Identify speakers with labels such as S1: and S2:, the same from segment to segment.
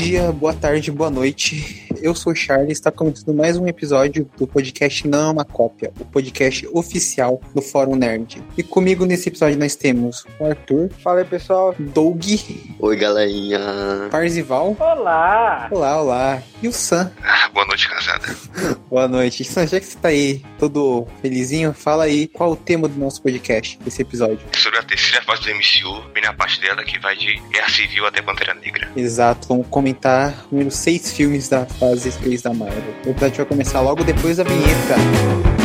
S1: dia, boa tarde, boa noite. Eu sou o Charles, está começando mais um episódio do podcast Não é uma Cópia, o podcast oficial do Fórum Nerd. E comigo nesse episódio nós temos o Arthur.
S2: Fala aí, pessoal.
S1: Doug.
S3: Oi, galerinha.
S1: Parzival.
S2: Olá.
S1: Olá, olá. E o Sam.
S4: Ah, boa noite, casada.
S1: boa noite. Sam, já que você tá aí todo felizinho, fala aí qual o tema do nosso podcast, desse episódio.
S4: Sobre a terceira fase do MCU, bem na parte dela que vai de Guerra Civil até Pantera Negra.
S1: Exato, vamos comentar os números seis filmes da fase 3 da Marvel. O episódio vai começar logo depois da vinheta.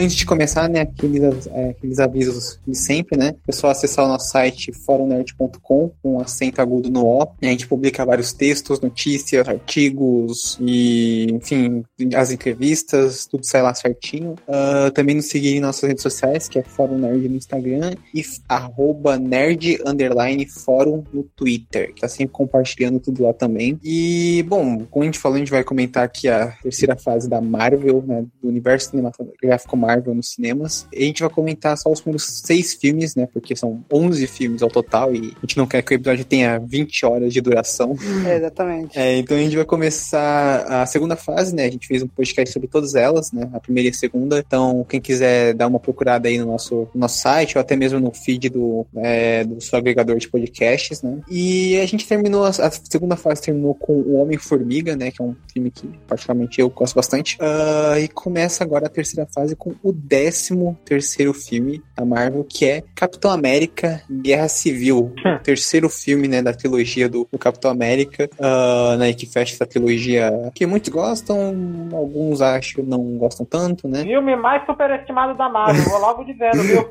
S1: Antes de começar, né, aqueles, é, aqueles avisos de sempre, né? É só acessar o nosso site forumnerd.com com acento agudo no O. A gente publica vários textos, notícias, artigos e, enfim, as entrevistas, tudo sai lá certinho. Uh, também nos seguir em nossas redes sociais, que é Fórum Nerd no Instagram e arroba nerd underline fórum no Twitter, que tá sempre compartilhando tudo lá também. E, bom, como a gente falou, a gente vai comentar aqui a terceira fase da Marvel, né, do universo cinematográfico Marvel nos cinemas. E a gente vai comentar só os primeiros seis filmes, né? Porque são 11 filmes ao total e a gente não quer que o episódio tenha 20 horas de duração.
S2: É, exatamente.
S1: É, então a gente vai começar a segunda fase, né? A gente fez um podcast sobre todas elas, né? A primeira e a segunda. Então, quem quiser dar uma procurada aí no nosso, no nosso site ou até mesmo no feed do, é, do seu agregador de podcasts, né? E a gente terminou, a, a segunda fase terminou com O Homem-Formiga, né? Que é um filme que, particularmente, eu gosto bastante. Uh, e começa agora a terceira fase com o décimo terceiro filme da Marvel, que é Capitão América Guerra Civil. o terceiro filme, né, da trilogia do, do Capitão América, uh, né, que fecha essa trilogia que muitos gostam, alguns acho que não gostam tanto, né?
S2: Filme mais superestimado da Marvel, vou logo dizendo, viu?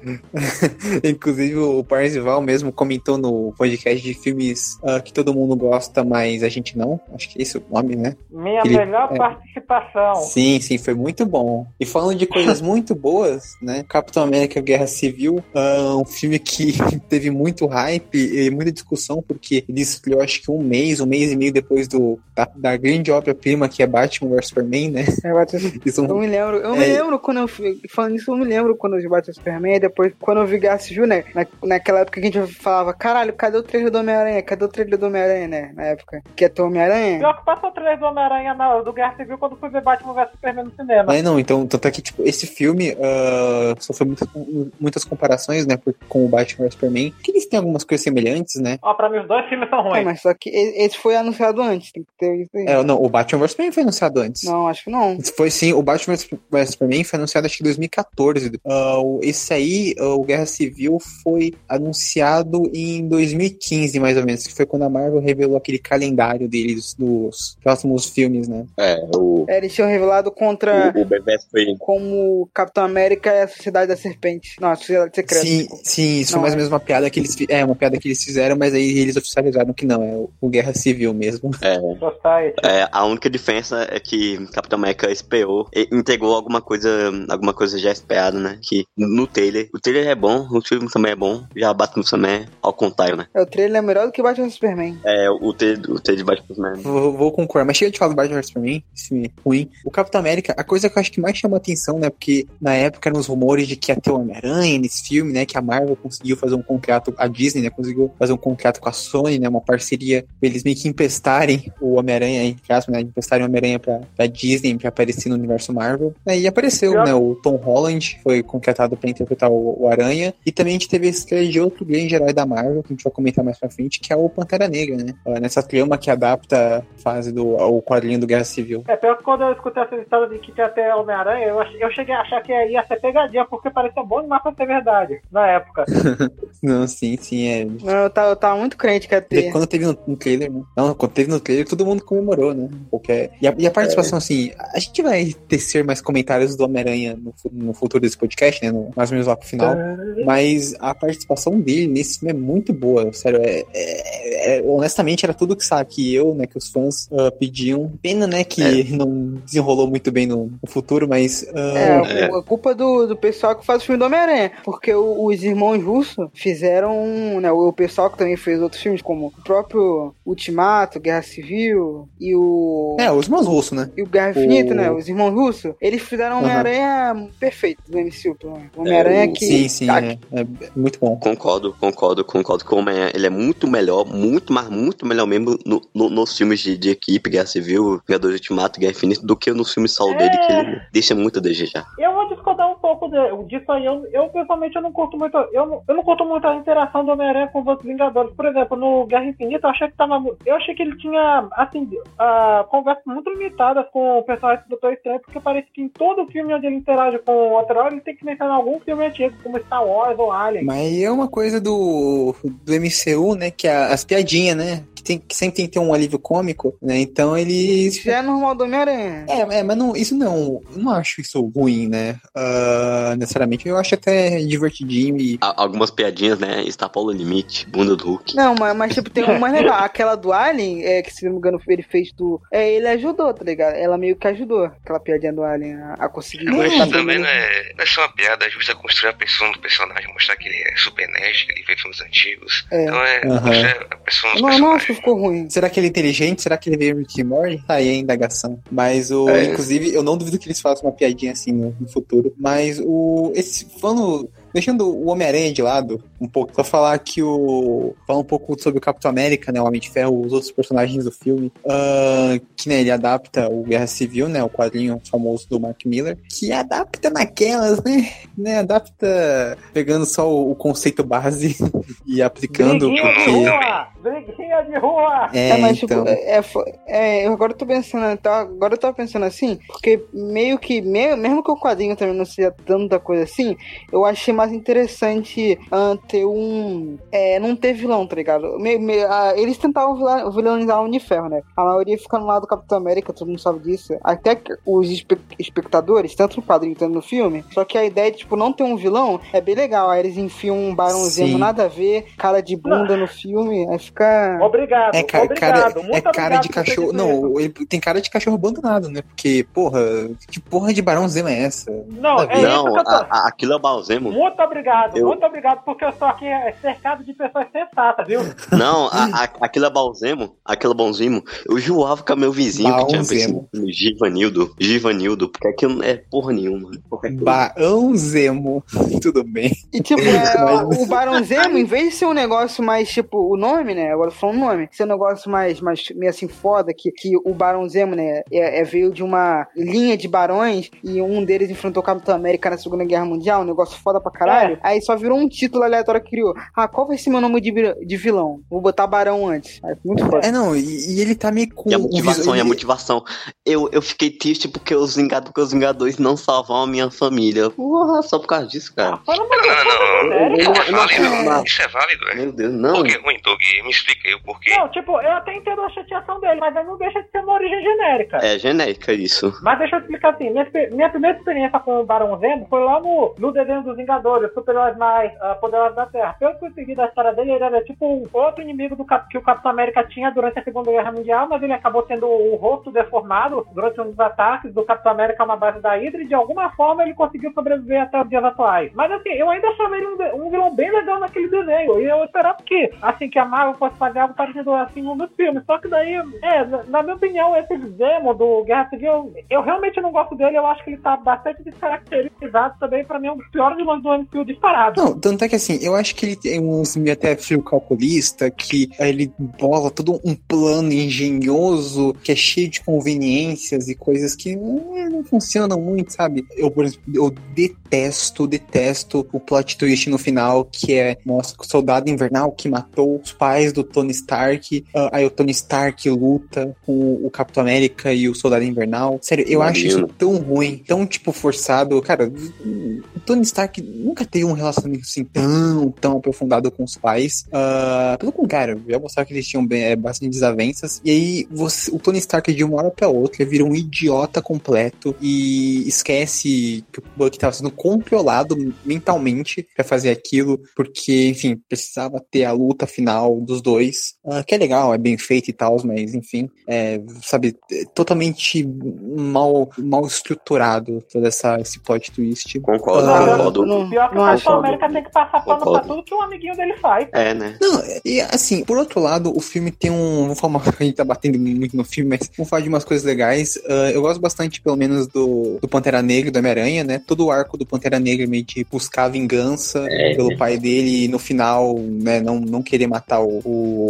S1: Inclusive o Parzival mesmo comentou no podcast de filmes uh, que todo mundo gosta, mas a gente não. Acho que é esse o nome, né?
S2: Minha
S1: Ele-
S2: melhor
S1: é.
S2: participação.
S1: Sim, sim, foi muito bom. E falando de coisas muito boas, né? Capitão América Guerra Civil, ah, um filme que teve muito hype e muita discussão, porque ele estreou acho que um mês, um mês e meio depois do, da, da grande obra-prima que é Batman vs Superman, né?
S2: Eu, bati-
S1: Isso
S2: eu me lembro, eu me
S1: É.
S2: lembro quando eu fui- falando isso, eu me lembro quando eu bati o Superman, e depois quando eu vi Guerra Civil, né? Na, naquela época que a gente falava, caralho, cadê o trailer do Homem-Aranha? Cadê o trailer do Homem-Aranha, né? Na época. Que é Homem-Aranha?
S5: Pior que passou o trailer do Homem-Aranha na- do Guerra Civil quando fui ver Batman vs Superman no cinema.
S1: É, não, então, tanto é que, tipo, esse filme ah, sofreu muitas, muitas comparações, né, com o Batman vs Superman, que eles têm algumas coisas semelhantes, né?
S5: Ó, pra mim os dois filmes são
S2: É,
S5: ruins.
S2: mas só que esse foi anunciado antes, tem que ter isso aí.
S1: É, não, o Batman vs Superman foi anunciado antes.
S2: Não, acho que não.
S1: Foi sim, o Batman vs Superman foi anunciado acho que em 2014. Ah, o- esse aí, ah, o Guerra Civil, foi anunciado em 2015, mais ou menos, que foi quando a Marvel revelou aquele calendário deles dos próximos filmes, né?
S3: É, o,
S2: É, eles tinham revelado contra
S3: o, o BVS foi.
S2: como Capitão América é a Sociedade da Serpente. Não, a Sociedade Secreta.
S1: Sim, sim, isso
S2: Não,
S1: foi mais
S2: é.
S1: ou menos uma piada que eles é uma piada que eles fizeram, mas aí eles oficializaram que não, é o, Guerra Civil mesmo.
S3: É,
S5: Society.
S3: é, a única diferença é que Capitão América espiou e entregou alguma coisa, alguma coisa já esperada, né? Que no trailer, o trailer é bom, o filme também é bom, já Batman também é ao contrário, né?
S2: É, o trailer é melhor do que Batman Superman.
S3: É, o trailer, o trailer de Batman também.
S1: Vou, vou concordar, mas chega de falar do Batman Superman, esse filme ruim. O Capitão América, a coisa que eu acho que mais chama atenção, né? Porque na época eram os rumores de que ia ter o Homem-Aranha nesse filme, né? Que a Marvel conseguiu fazer um contrato, a Disney, né? Conseguiu fazer um contrato com a Sony, né? Uma parceria pra eles meio que empestarem o Homem-Aranha, entre aspas, né? Empestarem o Homem-Aranha pra, pra Disney, pra aparecer no universo Marvel. Aí apareceu,
S5: Pior-
S1: né? O Tom Holland foi contratado pra interpretar o, o Aranha. E também a gente teve esse trailer de outro grande herói da Marvel, que a gente vai comentar mais pra frente, que é o Pantera Negra, né? Nessa trama que adapta a fase do o quadrinho do Guerra Civil.
S5: É pior que quando eu escutei essa história de que tinha até Homem-Aranha, eu, eu cheguei a achar que ia ser pegadinha, porque parecia bom demais pra ser verdade, na época.
S1: Não, sim, sim, é.
S2: Não, eu tava, eu tava muito crente que ia ter.
S1: Quando teve no, no trailer, né? Não, quando teve no trailer, todo mundo comemorou, né? Qualquer... E, a, e a participação, assim, a gente vai tecer mais comentários do Homem-Aranha no, no futuro desse podcast, né? No- mais ou menos lá pro final. Mas a participação dele nesse filme é muito boa, sério. É, é- é- honestamente, era tudo que, sabe, que eu, né, que os fãs ah, pediam. Pena, né, que não desenrolou muito bem no, no futuro, mas. ah,
S2: É,
S3: É.
S2: é culpa do, do pessoal que faz o filme do Homem-Aranha. Porque o- os irmãos Russo fizeram, né, o pessoal que também fez outros filmes, como o próprio Ultimato, Guerra Civil e o...
S1: É, os irmãos russos, né?
S2: E o Guerra Infinita,
S1: O-
S2: né? Os irmãos russos, eles fizeram um. Homem-Aranha perfeito do MCU. pelo menos. Um Homem-Aranha
S3: É, o-
S2: que.
S1: Sim, sim,
S2: tá-
S1: é, é muito bom.
S3: Concordo, concordo, concordo que o Homem ele é muito melhor, muito, mas muito melhor mesmo no, no- nos filmes de, de equipe, Guerra Civil, Vingadores Ultimato, Guerra Infinita, do que nos filmes solo dele, que ele deixa muito a desejar.
S5: Eu vou discordar um pouco de- disso aí. Eu, eu pessoalmente eu não curto muito. Eu, eu não curto muito a interação do Homem-Aranha com os outros Vingadores. Por exemplo, no Guerra Infinita eu achei que tava. Eu achei que ele tinha, assim, ah, conversas muito limitadas com o personagem do Doutor Estranho, porque parece que em todo filme onde ele interage com o outro ele tem que mencionar algum filme antigo, como Star Wars ou Alien.
S1: Mas é uma coisa do, do MCU, né? Que é as piadinhas, né? Tem, que sempre tem que ter um alívio cômico, né? Então eles.
S2: Isso já é normal do Homem-Aranha.
S1: É, é, mas não, isso não. Eu não acho isso ruim, né? Ah, necessariamente. Eu acho até divertidinho e.
S3: Algumas piadinhas, né? Extrapola o limite, bunda do Hulk.
S2: Não, mas, mas, tipo, tem uma mais legal. Aquela do Alien, é, que se não me engano ele fez do. É, ele ajudou, tá ligado? Ela meio que ajudou, aquela piadinha do Alien, a, a conseguir.
S4: Mas
S2: botar
S4: também não é, não é só uma piada, é justa construir a pessoa do personagem, mostrar que ele é super nerd, que ele vê filmes antigos.
S2: É.
S4: Então é mostrar a pessoa
S2: Não, não acho
S4: personagens.
S2: que ficou ruim.
S1: Será que ele é inteligente? Será que ele veio Rick and Morty? Tá aí a indagação. Mas o.
S3: É.
S1: Inclusive, eu não duvido que eles façam uma piadinha assim no, no futuro. Mas o. Esse. Falando. Deixando o Homem-Aranha de lado um pouco, pra falar que o. Falar um pouco sobre o Capitão América, né? O Homem de Ferro, os outros personagens do filme. ah, que né, ele adapta o Guerra Civil, né? O quadrinho famoso do Mark Miller. Que adapta naquelas, né? né adapta pegando só o, o conceito base e aplicando.
S5: Briguinha de
S1: Porque.
S5: rua! Briguinha de rua!
S1: É,
S2: É, mas
S1: então.
S2: tipo, é, é, é, eu agora tô pensando, tá, agora eu tava pensando assim, porque meio que, meio, mesmo que o quadrinho também não seja tanta coisa assim, eu achei mais interessante ah, ter um. É, não ter vilão, tá ligado? Me- me- ah, eles tentavam vila- vilanizar o Homem de Ferro, né? A maioria fica no lado do Capitão América, todo mundo sabe disso. Até que os espe- espectadores, tanto no quadrinho quanto no filme, só que a ideia de, tipo, não ter um vilão é bem legal. Aí eles enfiam um barãozinho nada a ver, cara de bunda no filme, aí fica.
S5: Obrigado,
S1: É, ca-
S5: obrigado.
S1: cara,
S5: muito
S1: é cara
S5: obrigado
S1: de cachorro. Não, ele tem cara de cachorro abandonado, né? Porque, porra, que porra de Barão Zema é essa?
S5: Não, é
S3: não,
S5: que eu tô...
S3: a- a- aquilo é o Balzemo.
S5: Muito obrigado,
S3: Eu-
S5: muito obrigado, porque eu estou aqui é, cercado de pessoas sensatas, viu?
S3: Não, a, a, aquilo é Balzemo, aquilo é Bonzimo. Eu que é meu vizinho que tinha
S1: Balzemo.
S3: pensado Givanildo. Givanildo, porque aquilo não é porra nenhuma. Qualquer coisa.
S1: Barão Zemo. Tudo bem.
S2: E tipo, é,
S1: Mas-
S2: o Barão Zemo, em vez de ser um negócio mais, tipo, o nome, né? Agora falando o nome, ser um negócio mais, mais meio assim foda, que, que o Barão Zemo, né, é, é- veio de uma linha de barões e um deles enfrentou o Capitão América na Segunda Guerra Mundial, um negócio foda pra caralho. Aí só virou um título aleatório que criou. Ah, qual vai ser meu nome de, de vilão? Vou botar Barão antes. Aí, muito foda.
S1: É, não, e, e ele tá meio com.
S3: E a motivação,
S1: visu-
S3: e a
S1: ele-
S3: motivação. Eu, eu fiquei triste porque os, Vingado, porque os Vingadores não salvam a minha família. Porra, só por causa disso, cara.
S5: Foi numa
S4: Não, não, não. É válido.
S3: não-
S4: Isso é válido, é.
S3: Meu Deus, não.
S4: Por que ruim, Doug? Me explica aí o porquê.
S5: Não, tipo, eu até entendo a chateação dele, mas aí não deixa de ser uma origem genérica.
S3: É genérica isso.
S5: Mas deixa eu explicar assim, minha, minha primeira experiência com o Barão Zemo foi lá no, no desenho dos Vingadores, Super-Heróis Mais ah, Poderosos da Terra. Pelo que eu segui da história dele, ele era tipo um outro inimigo do cap- que o Capitão América tinha durante a Segunda Guerra Mundial, mas ele acabou tendo o rosto deformado durante um dos ataques do Capitão América a uma base da Hydra e de alguma forma ele conseguiu sobreviver até os dias atuais. Mas assim, eu ainda achava ele um, um vilão bem legal naquele desenho, e eu esperava que, assim, que a Marvel fosse fazer algo parecido assim um dos filmes. Só que daí, é, na, na minha opinião, esse Zemo do Guerra Civil, eu realmente não gosto dele, eu acho que ele tá bastante descaracterizado também, pra mim é um dos piores vilões do MCU disparado.
S1: Não, tanto é que assim, eu acho que ele tem uns meio até fio calculista, que ele bola todo um plano engenhoso, que é cheio de conveniências e coisas que eh, não funcionam muito, sabe? Eu, por exemplo, eu detesto, detesto o plot twist no final, que é, mostra o soldado invernal que matou os pais do Tony Stark, ah, aí o Tony Stark luta com o Capitão América e o soldado invernal. Sério, eu acho isso tão ruim, tão, tipo, forçado. Cara, o Tony Stark nunca teve um relacionamento assim tão, tão aprofundado com os pais. Uh, pelo contrário, já mostrar que eles tinham bem, é, bastante desavenças. E aí você, o Tony Stark de uma hora pra outra vira um idiota completo e esquece que o Buck estava sendo controlado mentalmente para fazer aquilo, porque, enfim, precisava ter a luta final dos dois, uh, que é legal, é bem feito e tal, mas enfim, é, sabe, é totalmente mal, mal estruturado todo essa, esse plot twist.
S3: Concordo,
S1: Ah,
S3: concordo.
S2: não-
S5: Pior que
S2: não
S5: o
S2: acho.
S5: Capitão América tem que passar pano pra tudo que o amiguinho dele faz.
S3: É, né?
S1: Não, e assim, por outro lado, o filme tem um. Vamos falar, a gente tá batendo muito no filme, mas vamos falar de umas coisas legais. Ah, eu gosto bastante, pelo menos, do, do Pantera Negra e do Homem-Aranha, né? Todo o arco do Pantera Negra meio de buscar vingança
S3: É.
S1: pelo pai dele e no final, né, não, não querer matar o,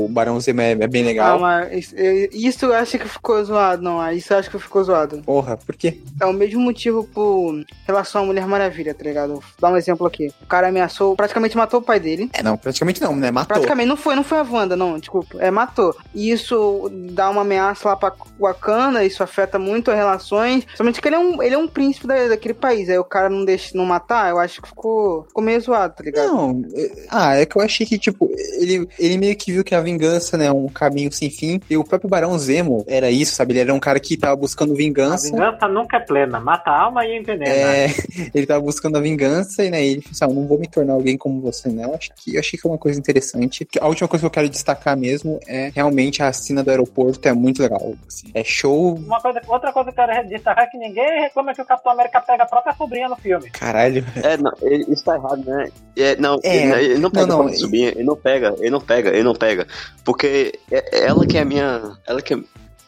S1: o Barão Zemo é, é bem
S2: Ah,
S1: legal.
S2: mas isso- eu- isso eu acho que ficou zoado, não. Isso eu acho que ficou zoado.
S1: Porra, por quê?
S2: É o mesmo motivo por relação à Mulher Maravilha, tá ligado? Vou dar um exemplo aqui. O cara ameaçou, praticamente matou o pai dele.
S1: É, não, praticamente não, né? Matou.
S2: Praticamente, não foi, não foi a Wanda, não, desculpa. É, matou. E isso dá uma ameaça lá pra Wakanda, isso afeta muito as relações. Somente que ele é um, ele é um príncipe da- daquele país. Aí o cara não deixa não matar, eu acho que ficou, ficou meio zoado, tá ligado?
S1: Não, é- ah, é que eu achei que, tipo, ele, ele meio que viu que a vingança, né, é um caminho sem fim. E o próprio Barão Zemo era isso, sabe? Ele era um cara que tava buscando
S5: A
S1: vingança.
S5: vingança nunca é plena. Mata a alma e envenena.
S1: É, ele tava buscando a vingança e né, ele falou assim, ah, eu não vou me tornar alguém como você, né? Eu acho que, eu achei que é uma coisa interessante. A última coisa que eu quero destacar mesmo é realmente a cena do aeroporto é muito legal. assim. é show.
S5: Uma coisa, outra coisa que eu quero destacar é que ninguém reclama que o Capitão América pega a própria sobrinha no filme.
S1: Caralho.
S3: É, não, ele- isso tá errado, né? É, não,
S1: É,
S3: ele, ele não pega
S1: não,
S3: não, subir, ele não pega, ele não pega, ele não pega. Porque é- é ela que é a minha. Ela que é.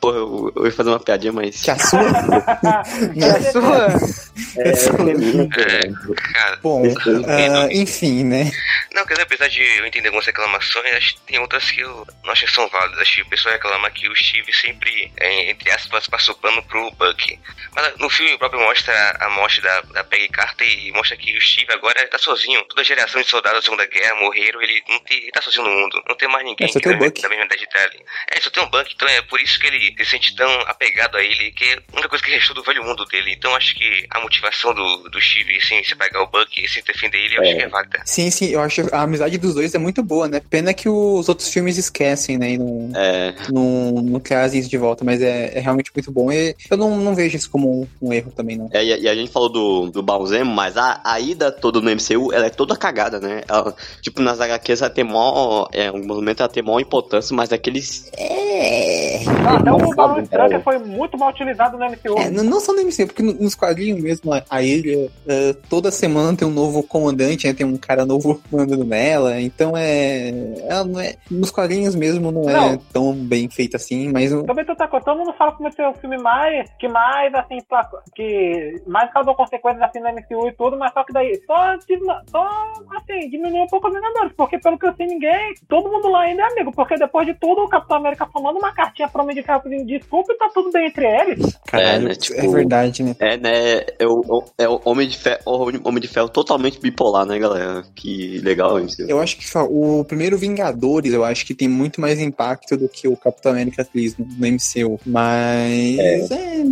S3: Porra, eu, eu ia fazer uma piadinha, mas.
S1: Que a sua.
S2: É a sua.
S3: É, ela que é minha.
S4: Cara,
S1: Bom, ah, enfim, né?
S4: não, quer dizer, apesar de eu entender algumas reclamações, acho que tem outras que eu não acho que são válidas. Acho que o pessoal reclama que o Steve sempre, é, entre aspas, passa o pano pro Buck. Mas no filme o próprio mostra a morte da, da Peggy Carter e mostra que o Steve agora tá sozinho. Toda a geração de soldados da Segunda Guerra morreram, ele não tem, ele tá sozinho no mundo. Não tem mais ninguém
S1: É, só
S4: que
S1: tem o
S4: da, da mesma idade dele. É, só tem um Buck, então é por isso que ele se sente tão apegado a ele, que é a única coisa que restou do velho mundo dele. Então acho que a motivação do, do Steve, assim, se pegar o Buck e se defender ele, eu
S3: É.
S4: acho que é válida.
S1: Sim, sim, eu acho a amizade dos dois é muito boa, né? Pena que os outros filmes esquecem, né? E não,
S3: É,
S1: não, não trazem isso de volta, mas é, é realmente muito bom. E eu não, não vejo isso como um, um erro também, não.
S3: é, e a- e a gente falou do, do Balzemo, mas a, a ida toda no MCU, ela é toda cagada, né? Ela, tipo, nas HQs ela tem mó. É, em alguns momentos ela tem mó importância, mas aqueles.
S1: É.
S5: Não, até
S3: Não
S5: o Barão
S3: cara.
S5: Strange foi muito mal utilizado no MCU.
S1: É, não só no MCU, porque no- nos quadrinhos mesmo, a, ilha, é, toda semana tem um novo comandante, né, tem um cara novo mandando nela, então é, ela não é. Nos quadrinhos mesmo não é
S5: Não.
S1: tão bem feito assim, mas
S5: Também outra coisa, todo mundo fala que vai ser o filme mais, que mais, assim, que mais causou consequências assim no MCU e tudo, mas só que daí, só, só assim, diminuiu um pouco os Vingadores, porque pelo que eu sei, ninguém, todo mundo lá ainda é amigo, porque depois de tudo, o Capitão América falando uma cartinha pra Homem de Ferro pedindo desculpa e tá tudo bem entre eles.
S1: caralho,
S3: né,
S1: é,
S3: tipo-
S1: verdade, né?
S3: É, né? É o, é o Homem de Ferro, Homem de Ferro totalmente bipolar, né, galera? Que legal, MCU.
S1: Eu acho que o primeiro Vingadores, eu acho que tem muito mais impacto do que o Capitão América fez no, MCU. Mas. É.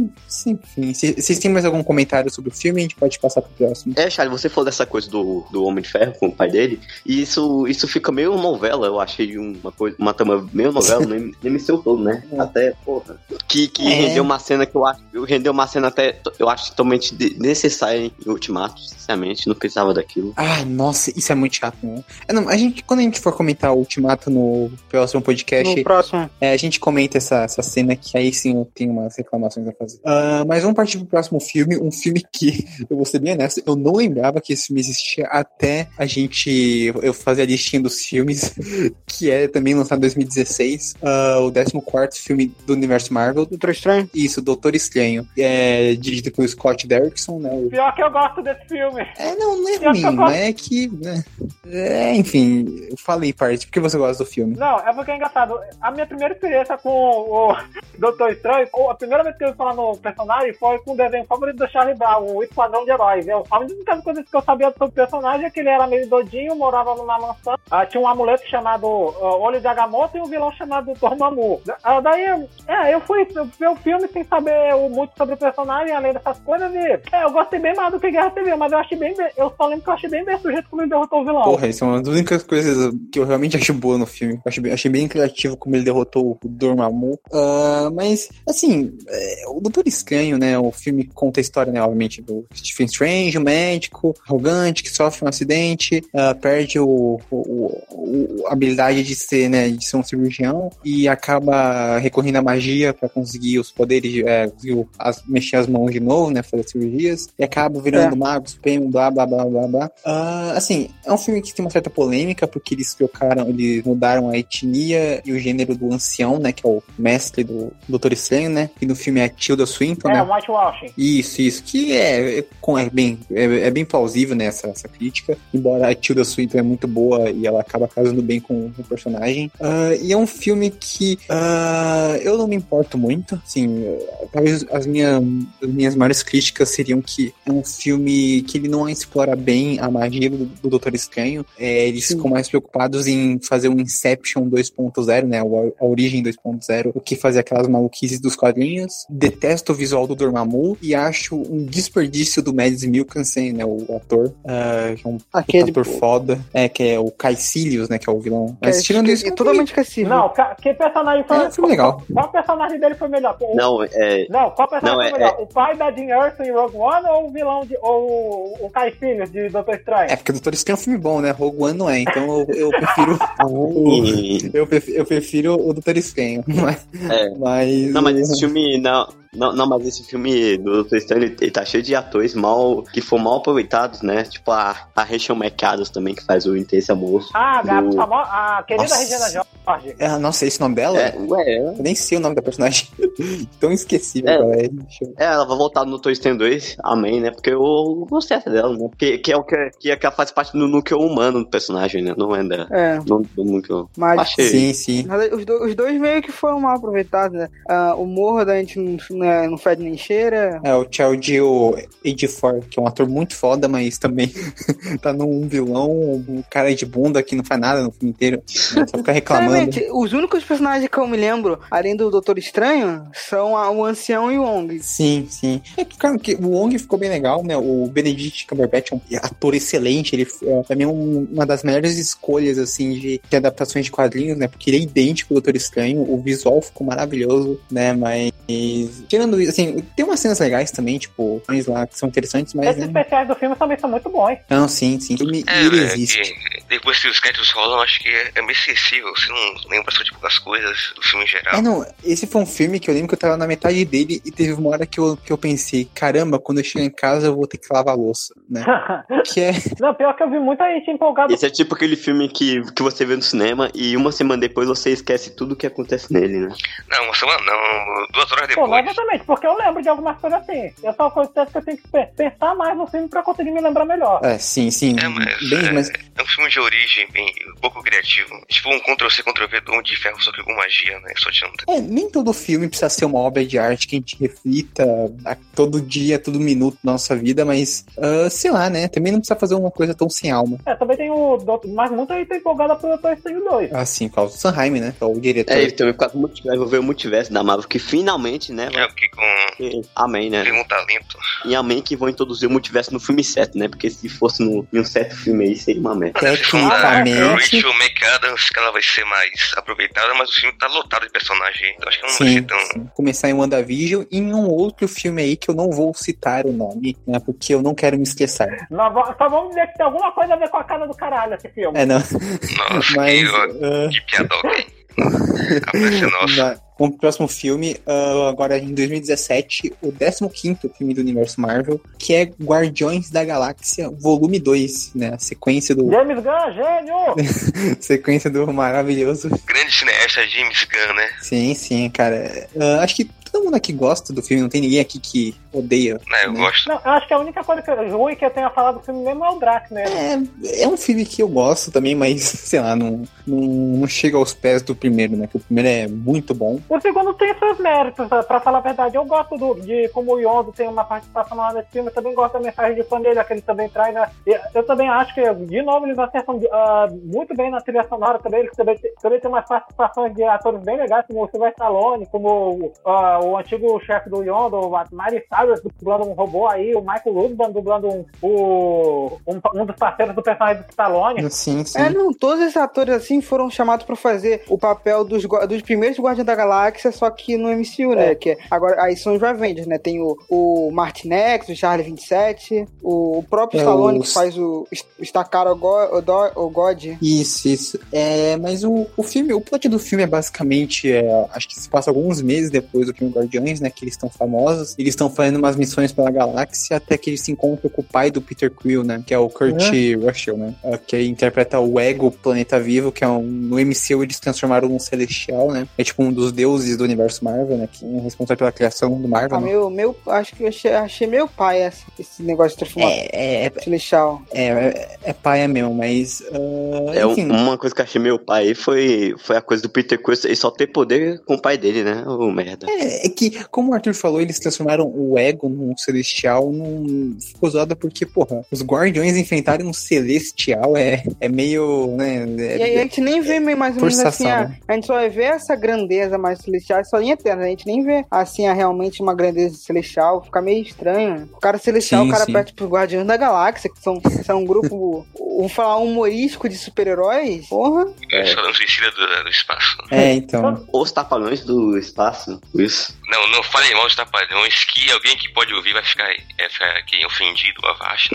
S1: enfim. Se- Vocês têm mais algum comentário sobre o filme? A gente pode passar pro próximo.
S3: É, Charlie, você falou dessa coisa do, do Homem de Ferro com o pai dele, e isso, isso fica meio novela, eu achei uma coisa, uma trama meio novela, nem, nem me seu todo, né?
S1: É.
S3: Até, porra. Que, que
S1: É.
S3: rendeu uma cena que eu acho, rendeu uma cena até, eu acho totalmente necessária em Ultimato, sinceramente, não precisava daquilo.
S1: Ah, nossa, isso é muito chato, né? É, não, a gente, quando a gente for comentar o Ultimato no próximo podcast,
S2: No próximo.
S1: é, a gente comenta essa, essa cena que aí sim eu tenho umas reclamações a fazer. Ah, mas vamos partir pro próximo filme, um filme que, eu vou ser bem honesto, eu não lembrava que esse filme existia até a gente, eu fazer a listinha dos filmes, que é também lançado em 2016, ah, o 14 filme do universo Marvel,
S2: Doutor Estranho?
S1: isso, Doutor Estranho, é dirigido pelo Scott Derrickson, né, o
S5: Pior que eu gosto desse filme.
S1: é, não, não é
S5: Eu
S1: ruim,
S5: gosto-
S1: mas é que. Né, é, enfim, eu falei parte, porque você gosta do filme.
S5: Não, é porque é engraçado. A minha primeira experiência com o Doutor Estranho, a primeira vez que eu falar no personagem foi com o desenho favorito do Charlie Brown, o Esquadrão de Heróis. Eu, a única coisa que eu sabia sobre o personagem é que ele era meio doidinho, morava numa mansão, ah, tinha um amuleto chamado ah, Olho de Agamotto e um vilão chamado Dormammu. Dormammu. Ah, daí, é, eu fui ver o filme sem saber muito sobre o personagem, além dessas coisas, e é, eu gostei bem mais do que Guerra Civil, mas eu achei bem, be- eu só lembro que eu achei bem bem o jeito como ele derrotou o vilão.
S1: Porra, isso é uma das únicas coisas que eu realmente acho boa no filme. Eu achei bem, achei bem criativo como ele derrotou o Dormammu. Ah, mas, assim, é, o Doutor Estranho, né? O filme conta a história, né? Obviamente, do Stephen Strange, o médico, arrogante, que sofre um acidente, ah, perde o, o- o- a habilidade de ser, né? De ser um cirurgião e acaba recorrendo à magia pra conseguir os poderes, de- é, conseguir as- mexer as mãos de novo, né? Fazer cirurgias. E acaba virando mago supremo, blá, blá, blá, blá, blá. Ah, assim, é um filme que tem uma certa polêmica, porque eles trocaram, eles mudaram a etnia e o gênero do ancião, né? Que é o mestre do Doutor Estranho, né? E no filme é a Tilda Swinton,
S5: É,
S1: né?
S5: o whitewashing.
S1: Isso, isso. Que é, é, é bem, é, é bem plausível, né, essa, essa crítica. Embora a Tilda Swinton é muito boa e ela acaba casando bem com o personagem. Ah, e é um filme que ah, eu não me importo muito. Assim, talvez as minhas, as minhas maiores críticas seriam que é um filme que ele não explora bem a magia do, do Doutor Estranho. É, eles ficam mais preocupados em fazer um Inception 2.0, né, a origem 2.0, o que fazer aquelas maluquices dos quadrinhos. Detesto o visual do Dormammu e acho um desperdício do Mads Mikkelsen, né, o ator, ah, que é um
S2: Aquele.
S1: ator foda, é, que é o Caecilius, né, que é o vilão. Mas
S2: é,
S1: tirando isso,
S2: é totalmente esquecível.
S5: Não, que personagem foi.
S1: É, um filme legal.
S5: Qual personagem dele foi melhor? O-
S3: Não, é.
S5: Não, qual personagem
S3: Não,
S5: foi
S3: é-
S5: melhor? O pai da Jean Erso em Rogue One ou o vilão de. ou o Kai de Doutor Estranho?
S1: É, porque o Doutor Estranho é um filme bom, né? Rogue One não é, então eu, eu prefiro. o,
S3: e-
S1: eu, prefiro eu prefiro o Doutor Estranho. Mas,
S3: É.
S1: mas,
S3: Não, mas esse filme. Não, não, não, mas esse filme do Doutor Estranho, ele, ele tá cheio de atores mal. que foram mal aproveitados, né? Tipo a, a Rachel McAdams também, que faz o Intense Amor.
S5: Ah, a,
S3: do-
S5: famo- a querida
S1: Nossa.
S5: Regina George.
S1: É, nossa, esse nome dela?
S3: É, ué,
S1: Eu nem sei o nome da personagem. Tão esquecível,
S3: É.
S1: é. Eu-
S3: É, ela vai voltar no Doutor Estranho 2, amém, né? Porque eu gostei até dela, né? Porque que é o que, que, é, que faz parte do núcleo humano do personagem, né? Não é da,
S2: É,
S3: não do núcleo.
S2: mas.
S3: Achei.
S1: Sim, sim.
S2: Mas Os, do- os dois meio que foram mal aproveitados, né? Ah, o Morro da gente não, não, é- não fede nem cheira.
S1: É, o Chaldeo Ejiofor, que é um ator muito foda, mas também tá num vilão, um cara de bunda que não faz nada no filme inteiro. né? Só fica reclamando.
S2: Os únicos personagens que eu me lembro, além do Doutor Estranho, são a- o Ancião e o Wong.
S1: Sim, sim. É que, cara, que o Wong ficou bem legal, né? O Benedict Cumberbatch é um ator excelente. Ele é, pra mim é um- uma das melhores escolhas, assim, de, de adaptações de quadrinhos, né? Porque ele é idêntico ao Doutor Estranho. O visual ficou maravilhoso, né? Mas, tirando isso, assim, tem umas cenas legais também, tipo, coisas lá que são interessantes, mas,
S5: Esses
S1: né?
S5: especiais do filme também são muito bons.
S1: Não, sim, sim. E,
S4: É,
S1: ele
S4: é,
S1: existe.
S4: que depois que os créditos rolam, acho que é, é meio sensível. Você não lembra só de poucas coisas do filme em geral.
S1: É, não, esse foi um filme que eu lembro que eu tava na metade dele e teve uma hora que eu, que eu pensei, caramba, quando eu chegar em casa eu vou ter que lavar a louça, né? Que é,
S5: não, pior que eu vi muita gente empolgada.
S3: Esse é tipo aquele filme que, que você vê no cinema e uma semana depois você esquece tudo que acontece nele, né?
S4: Não, uma semana não, duas horas
S5: Pô,
S4: depois.
S5: exatamente, porque eu lembro de algumas coisas assim. Eu só coisa que eu tenho que pe- pensar mais no filme pra conseguir me lembrar melhor.
S1: é, sim, sim,
S4: É, mas,
S1: bem,
S4: é,
S1: mas
S4: é um filme de origem bem pouco criativo. Tipo um Ctrl-C, Ctrl-V do de Ferro, só que com magia, né? Só adianta.
S1: É, nem todo filme precisa ser uma obra de arte que a gente reflita a todo dia, todo minuto da nossa vida, mas ah, sei lá, né? Também não precisa fazer uma coisa tão sem alma.
S5: É, também tem o. Doutor- Mas muita gente tá empolgada pro Doutor Estranho 2.
S1: Assim, por causa do Sanheim, né? É o diretor.
S3: É, e também por causa do multiverso, ver o multiverso da Marvel, que finalmente, né?
S4: É
S3: Vai
S4: o que com
S3: amém, né?
S4: tem um talento.
S3: E amém que vão introduzir o multiverso no filme certo, né? Porque se fosse no, em um certo filme aí, seria uma merda.
S1: É, Tecnicamente.
S4: Rachel McAdams, que ela vai ser mais aproveitada, mas o filme tá lotado de personagem. Então acho que não vai
S1: Sim,
S4: ser tão.
S1: sim. Começar em WandaVision e em um outro filme aí que eu não vou citar o nome, né? Porque eu não quero me.
S5: Nós va- só vamos dizer que tem alguma coisa a ver com a cara do caralho esse filme.
S1: É, não.
S4: Nossa,
S1: Mas.
S4: que,
S1: ah,
S4: que piadoca, hein? Ser nossa.
S1: Na- Vamos pro próximo filme, ah, agora em 2017, o 15 filme do universo Marvel, que é Guardiões da Galáxia, volume 2, né? A sequência do,
S5: James Gunn, gênio!
S1: sequência do maravilhoso.
S4: Grande cineasta James Gunn, né?
S1: Sim, sim, cara. Ah, acho que todo mundo aqui gosta do filme, não tem ninguém aqui que odeia.
S4: É, eu
S1: né?
S4: gosto.
S5: Não, eu acho que a única coisa que, ruim que eu tenha falado do filme mesmo é o Drax, né?
S1: É, é um filme que eu gosto também, mas, sei lá, não, não, não chega aos pés do primeiro, né? Que o primeiro é muito bom.
S5: O segundo tem seus méritos, pra falar a verdade. Eu gosto do, de como o Yondo tem uma participação lá nesse filme. Eu também gosto da mensagem de fã dele, que ele também traz. Né? E Eu também acho que, de novo, eles acertam ah, muito bem na trilha sonora também. Eles também, tem- também tem umas participações de atores bem legais, como o Sylvester Stallone, como ah, o antigo chefe do Yondo, a Mary Cyrus dublando um robô aí, o Michael Ludman dublando um, o, um, um dos parceiros do personagem do Stallone.
S1: Sim, sim.
S2: É, não, todos esses atores assim foram chamados pra fazer o papel dos, dos primeiros Guardiões da Galáxia, só que no MCU, né? Que é- agora aí são os Avengers, né? Tem o, o Martin X, o Charlie 27, o, o próprio
S1: É,
S2: Stallone
S1: os-
S2: que faz o o, Go- o, o God.
S1: Isso, isso. É, mas o, o filme, o plot do filme é basicamente, é, acho que se passa alguns meses depois do Guardiões, né, que eles estão famosos, eles estão fazendo umas missões pela galáxia até que eles se encontram com o pai do Peter Quill, né, que é o Kurt Russell, né, é, que interpreta o Ego, Planeta Vivo, que é um, no MCU eles transformaram num celestial, né, é tipo um dos deuses do universo Marvel, né, que é responsável pela criação do Marvel,
S2: Ah,
S1: né.
S2: meu, meu, acho que eu achei, achei meu pai esse, esse negócio de transformar
S1: É, é,
S2: celestial.
S1: é, é, é paia mesmo, mas. ah,
S3: É um-
S1: enfim,
S3: uma coisa que eu achei meu pai aí foi, foi a coisa do Peter Quill ele só ter poder com o pai dele, né? Ô, merda.
S1: É, é que, como o Arthur falou, eles transformaram o ego num celestial num. Ficou zoado porque, porra, os guardiões enfrentarem um celestial é, é meio, né? é-
S2: E aí a gente nem vê meio mais ou menos assim, a,
S1: né?
S2: a gente só vai ver essa grandeza mais celestial só em Eterno. A gente nem vê assim a, realmente uma grandeza celestial, fica meio estranho. O cara celestial,
S1: Sim,
S2: o cara
S1: sim.
S2: perto pro Guardiões da Galáxia, que são, são um grupo, vou falar, humorístico de super-heróis. Porra.
S4: É. Esquadrão Suicida do, do espaço.
S1: É, então.
S3: Os tapalhões do espaço, isso.
S4: Não, não falem mal dos Trapalhões, que alguém que pode ouvir vai ficar, é, ficar aqui ofendido, abaixo.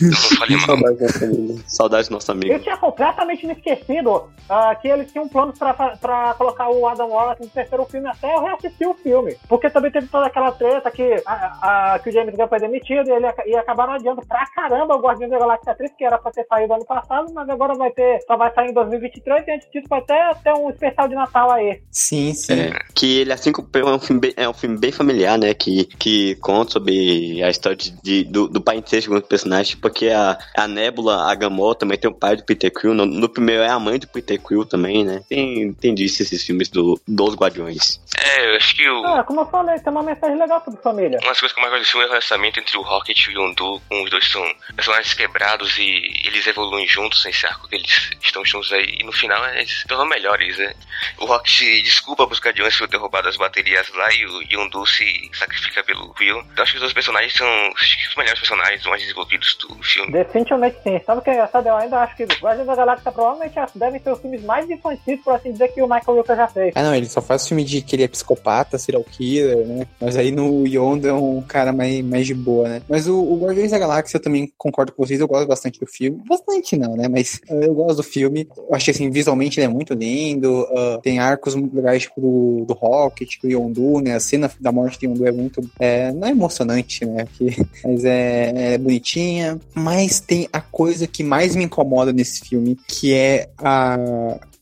S4: Então não falem mal.
S3: Saudades do nosso amigo.
S5: Eu tinha completamente me esquecido ah, que eles tinham planos pra, pra colocar o Adam Wallace no terceiro filme até eu reassistir o filme. Porque também teve toda aquela treta que, a, a- que o James Gunn foi demitido e, ele, ac- e acabaram adiando pra caramba o Guardião da Galáxia 3, que era pra ter saído ano passado, mas agora vai ter, só vai sair em 2023 e antes disso vai ter até um especial de Natal aí.
S1: Sim, sim.
S3: É, que ele, assim como é um filme bem, é um filme bem familiar, né? Que, que conta sobre a história de, de- do, do pai inteiro com os personagens, porque a, a Nebula, a Gamora também tem o pai do Peter Quill. No, no primeiro é a mãe do Peter Quill também, né? Tem, tem disso esses filmes do, dos Guardiões.
S4: É, eu acho que o,
S5: Ah, como eu falei, tem uma mensagem legal sobre família.
S4: Uma das coisas que eu mais gosto do filme é o relacionamento entre o Rocket e o Yondu, com os dois são personagens quebrados e eles evoluem juntos nesse arco que eles estão juntos aí. E no final eles se tornam melhores, né? O Rocket se desculpa pros Guardiões por ter roubado as baterias lá e o Yondu se sacrifica pelo Quill. Então acho que os dois personagens são os melhores personagens, os mais desenvolvidos do filme.
S5: Definitivamente sim. Sabe o que é engraçado? Eu ainda acho que Guardiões da Galáxia provavelmente devem ser os filmes mais infantis, por assim dizer, que o Michael Lucas já fez.
S1: Ah, não, ele só faz filme de que ele é psicopata, serial killer, né? Mas aí no Yondu é um cara mais, mais de boa, né? Mas o, o Guardiões da Galáxia eu também concordo com vocês, eu gosto bastante do filme. Bastante não, né? Mas uh, eu gosto do filme. Eu achei assim, visualmente ele é muito lindo. uh, tem arcos muito legais, tipo, do, do Rocket, do Yondu, né? A cena da morte de Yondu é muito. É, não é emocionante, né? Que, mas é, é bonitinha. Mas tem a coisa que mais me incomoda nesse filme, que é a.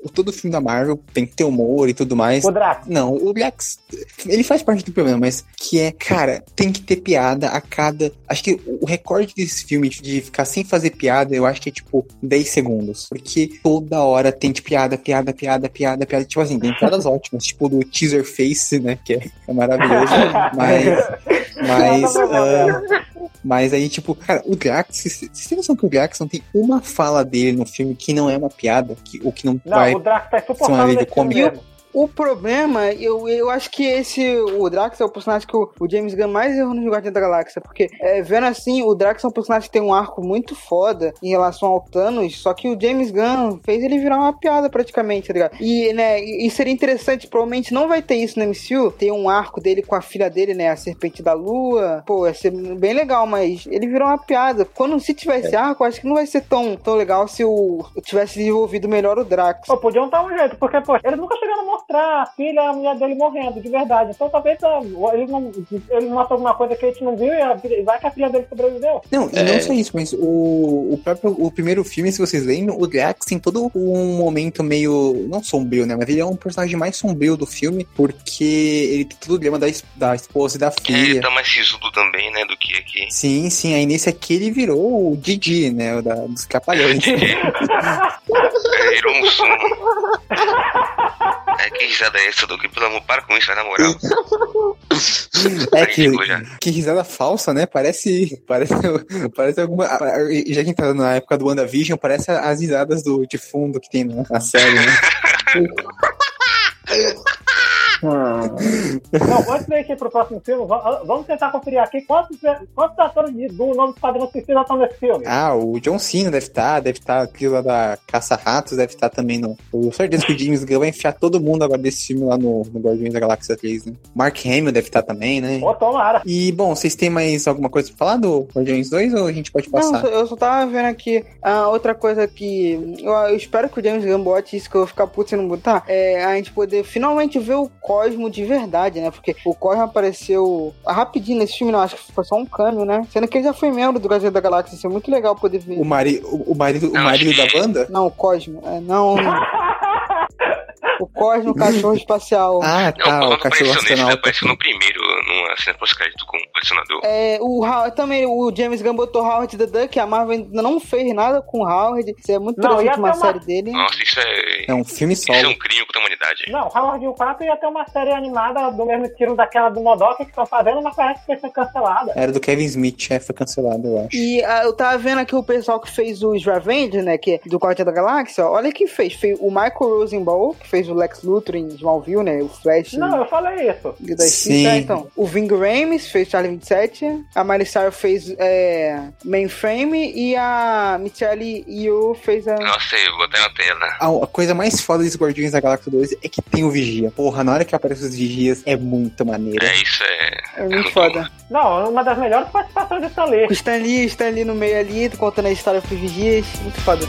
S1: o- Todo filme da Marvel tem que ter humor e tudo mais.
S5: O Drax.
S1: Não, o Drax, ele faz parte do problema, mas que é, cara, tem que ter piada a cada. Acho que o recorde desse filme de ficar sem fazer piada, eu acho que é tipo 10 segundos. Porque toda hora tem de piada, piada, piada, piada, piada. Tipo assim, tem piadas ótimas, tipo do teaser face, né? Que é, é maravilhoso. mas. Mas. ah, mas aí, tipo, cara, o Drax, vocês têm noção que o Drax não tem uma fala dele no filme que não é uma piada? Que, ou que não,
S5: Não,
S1: vai.
S5: o Drax tá insuportável filme
S1: cômico.
S2: O problema, eu, eu acho que esse, o Drax é o personagem que o, o James Gunn mais errou no Guardião da Galáxia, porque é, vendo assim, o Drax é um personagem que tem um arco muito foda em relação ao Thanos, só que o James Gunn fez ele virar uma piada praticamente, tá ligado? E, né, e seria interessante, provavelmente não vai ter isso no MCU, ter um arco dele com a filha dele, né, a Serpente da Lua, pô, ia ser bem legal, mas ele virou uma piada. Quando se tiver esse arco, eu acho que não vai ser tão, tão legal se o tivesse desenvolvido melhor o Drax.
S5: Pô, podiam dar um jeito, porque, pô, eles nunca chegaram a mostrar a filha e a mulher dele morrendo, de verdade. Então talvez ah, ele não ele mostra alguma coisa que a gente não viu e a- vai que a filha dele sobreviveu.
S1: Não, e
S3: É.
S1: não só isso, mas o, o próprio o primeiro filme, se vocês lembram, o Drax tem todo um momento meio. não sombrio, né? Mas ele é um personagem mais sombrio do filme, porque ele tem todo o dilema da, da esposa e da
S4: É, ele
S1: filha.
S4: tá mais sisudo também, né, do que aqui.
S1: Sim, sim. Aí nesse aqui ele virou o Didi, né? O da, dos Trapalhões.
S4: É, virou um sumo. É, que risada é essa, Doug? Pelo amor, para com isso, vai na moral.
S1: É que,
S4: ridículo já.
S1: que risada falsa, né? Parece. Parece, parece alguma. Já que a gente tá na época do WandaVision, parece as risadas do, de fundo que tem na, na série, né?
S5: Não, antes de a gente ir pro próximo filme, va- vamos tentar conferir aqui quantos, quantos atores de- do nome do Esquadrão Suicida estão nesse filme.
S1: Ah, o John Cena deve estar, deve estar aquele lá da Caça-Ratos, deve estar também no. Eu certeza que o James Gunn vai enfiar todo mundo agora desse filme lá no, no Guardiões da Galáxia 3, né? Mark Hamill deve estar também, né?
S5: Ô, tomara.
S1: E, bom, vocês têm mais alguma coisa pra falar do Guardiões 2 ou a gente pode
S2: Não,
S1: passar?
S2: só- eu só tava vendo aqui ah, outra coisa que eu, eu espero que o James Gunn bote isso que eu vou ficar puto se não botar. É a gente poder finalmente ver o Cosmo de verdade, né? Porque o Cosmo apareceu rapidinho nesse filme, não, acho que foi só um câmbio, né? Sendo que ele já foi membro do Guardiões da Galáxia, isso é muito legal poder ver.
S1: O, mari, o, o marido, o
S4: Não,
S1: marido da Wanda?
S2: Não, o Cosmo. É, não. o Cosmo, o cachorro espacial.
S1: Ah,
S4: Não,
S1: tá,
S4: o
S1: o
S4: Paulo
S1: cachorro
S4: apareceu nesse, ele apareceu no primeiro, numa cena pós-crédito com o colecionador.
S2: É, o How- também o James Gunn botou Howard the Duck, a Marvel ainda não fez nada com o Howard. Isso é muito
S5: Não,
S2: interessante uma
S5: uma-
S2: série dele.
S4: Nossa, isso é.
S1: É um filme
S4: Isso é um crime contra a humanidade.
S5: Não, Howard e o 4 ia ter uma série animada do mesmo estilo daquela do Modok que estão fazendo, mas parece que ser cancelada.
S1: Era do Kevin Smith, é, foi cancelado, eu acho.
S2: E ah, eu tava vendo aqui o pessoal que fez os Revenge, né? Que é do Quarteto da Galáxia. Olha quem fez. Fez o Michael Rosenbaum, que fez o Lex Luthor em Smallville, né? O Flash.
S5: Não, eu falei isso.
S1: Sim.
S2: Justiça, então. O Ving Rames fez Charlie 27. A Miley Cyrus fez é, Mainframe. E a Michelle Yeoh fez a...
S4: Nossa, eu vou até na tela.
S1: A, a coisa mais foda desse Guardiões da Galáxia 2 é que tem o Vigia. Porra, na hora que aparece os Vigias é muito maneiro.
S4: É, isso é.
S2: É muito foda.
S5: Não, uma das melhores participações do Stan Lee.
S2: O Stan Lee, Stan Lee no meio ali, contando a história pros vigias. Muito foda.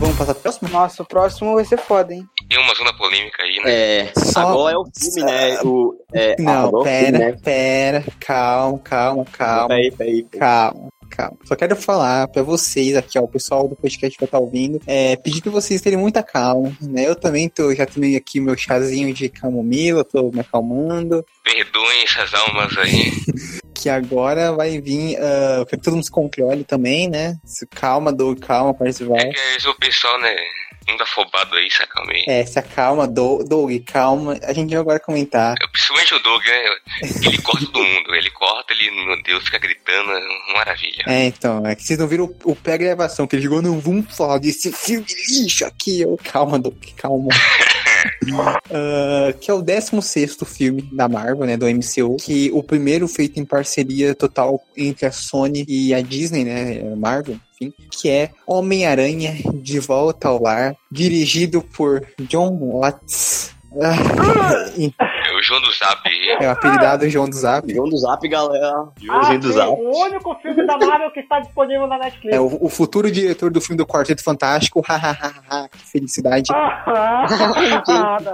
S1: Vamos passar pro próximo?
S2: Nossa, o próximo vai ser foda, hein?
S4: Tem uma zona polêmica aí, né?
S3: É,
S1: Só-
S3: agora é o filme, né? O, é,
S1: Não,
S3: é
S1: pera,
S3: filme, né?
S1: pera, calma, calma, calma,
S3: Peraí, peraí.
S1: calma, calma. Só quero falar pra vocês aqui, ó, o pessoal do podcast que vai estar ouvindo, é, pedir pra vocês terem muita calma, né? Eu também tô, já tomei aqui meu chazinho de camomila, tô me acalmando,
S4: Perdoem essas almas aí.
S1: que agora vai vir, eu quero que todo mundo se controle também, né? Se- Calma, Doug, calma, Parcival.
S4: É que o pessoal, né? Muito afobado aí, saca meio.
S1: É, se acalma, Doug, Doug, calma. A gente vai agora comentar.
S4: Principalmente o Doug, né? Ele corta todo mundo. Ele corta, ele, meu Deus, fica gritando. Maravilha.
S1: É, então, é que vocês não viram o, o pré-gravação, que ele jogou, não, vamos falar desse filme lixo aqui. Eu, calma, Doug, calma. Ah, que é o 16 filme da Marvel, né, do MCU, que o primeiro feito em parceria total entre a Sony e a Disney, né, Marvel, enfim, que é Homem-Aranha de Volta ao Lar, dirigido por John Watts. Ah,
S4: É o João do Zap.
S1: é o apelidado João do Zap.
S3: João do Zap, galera.
S5: Ah,
S3: Joãozinho do Zap.
S5: o único filme da Marvel que está disponível na Netflix.
S1: É o, o futuro diretor do filme do Quarteto Fantástico. Hahaha, que felicidade.
S5: Ah,
S3: Que piada,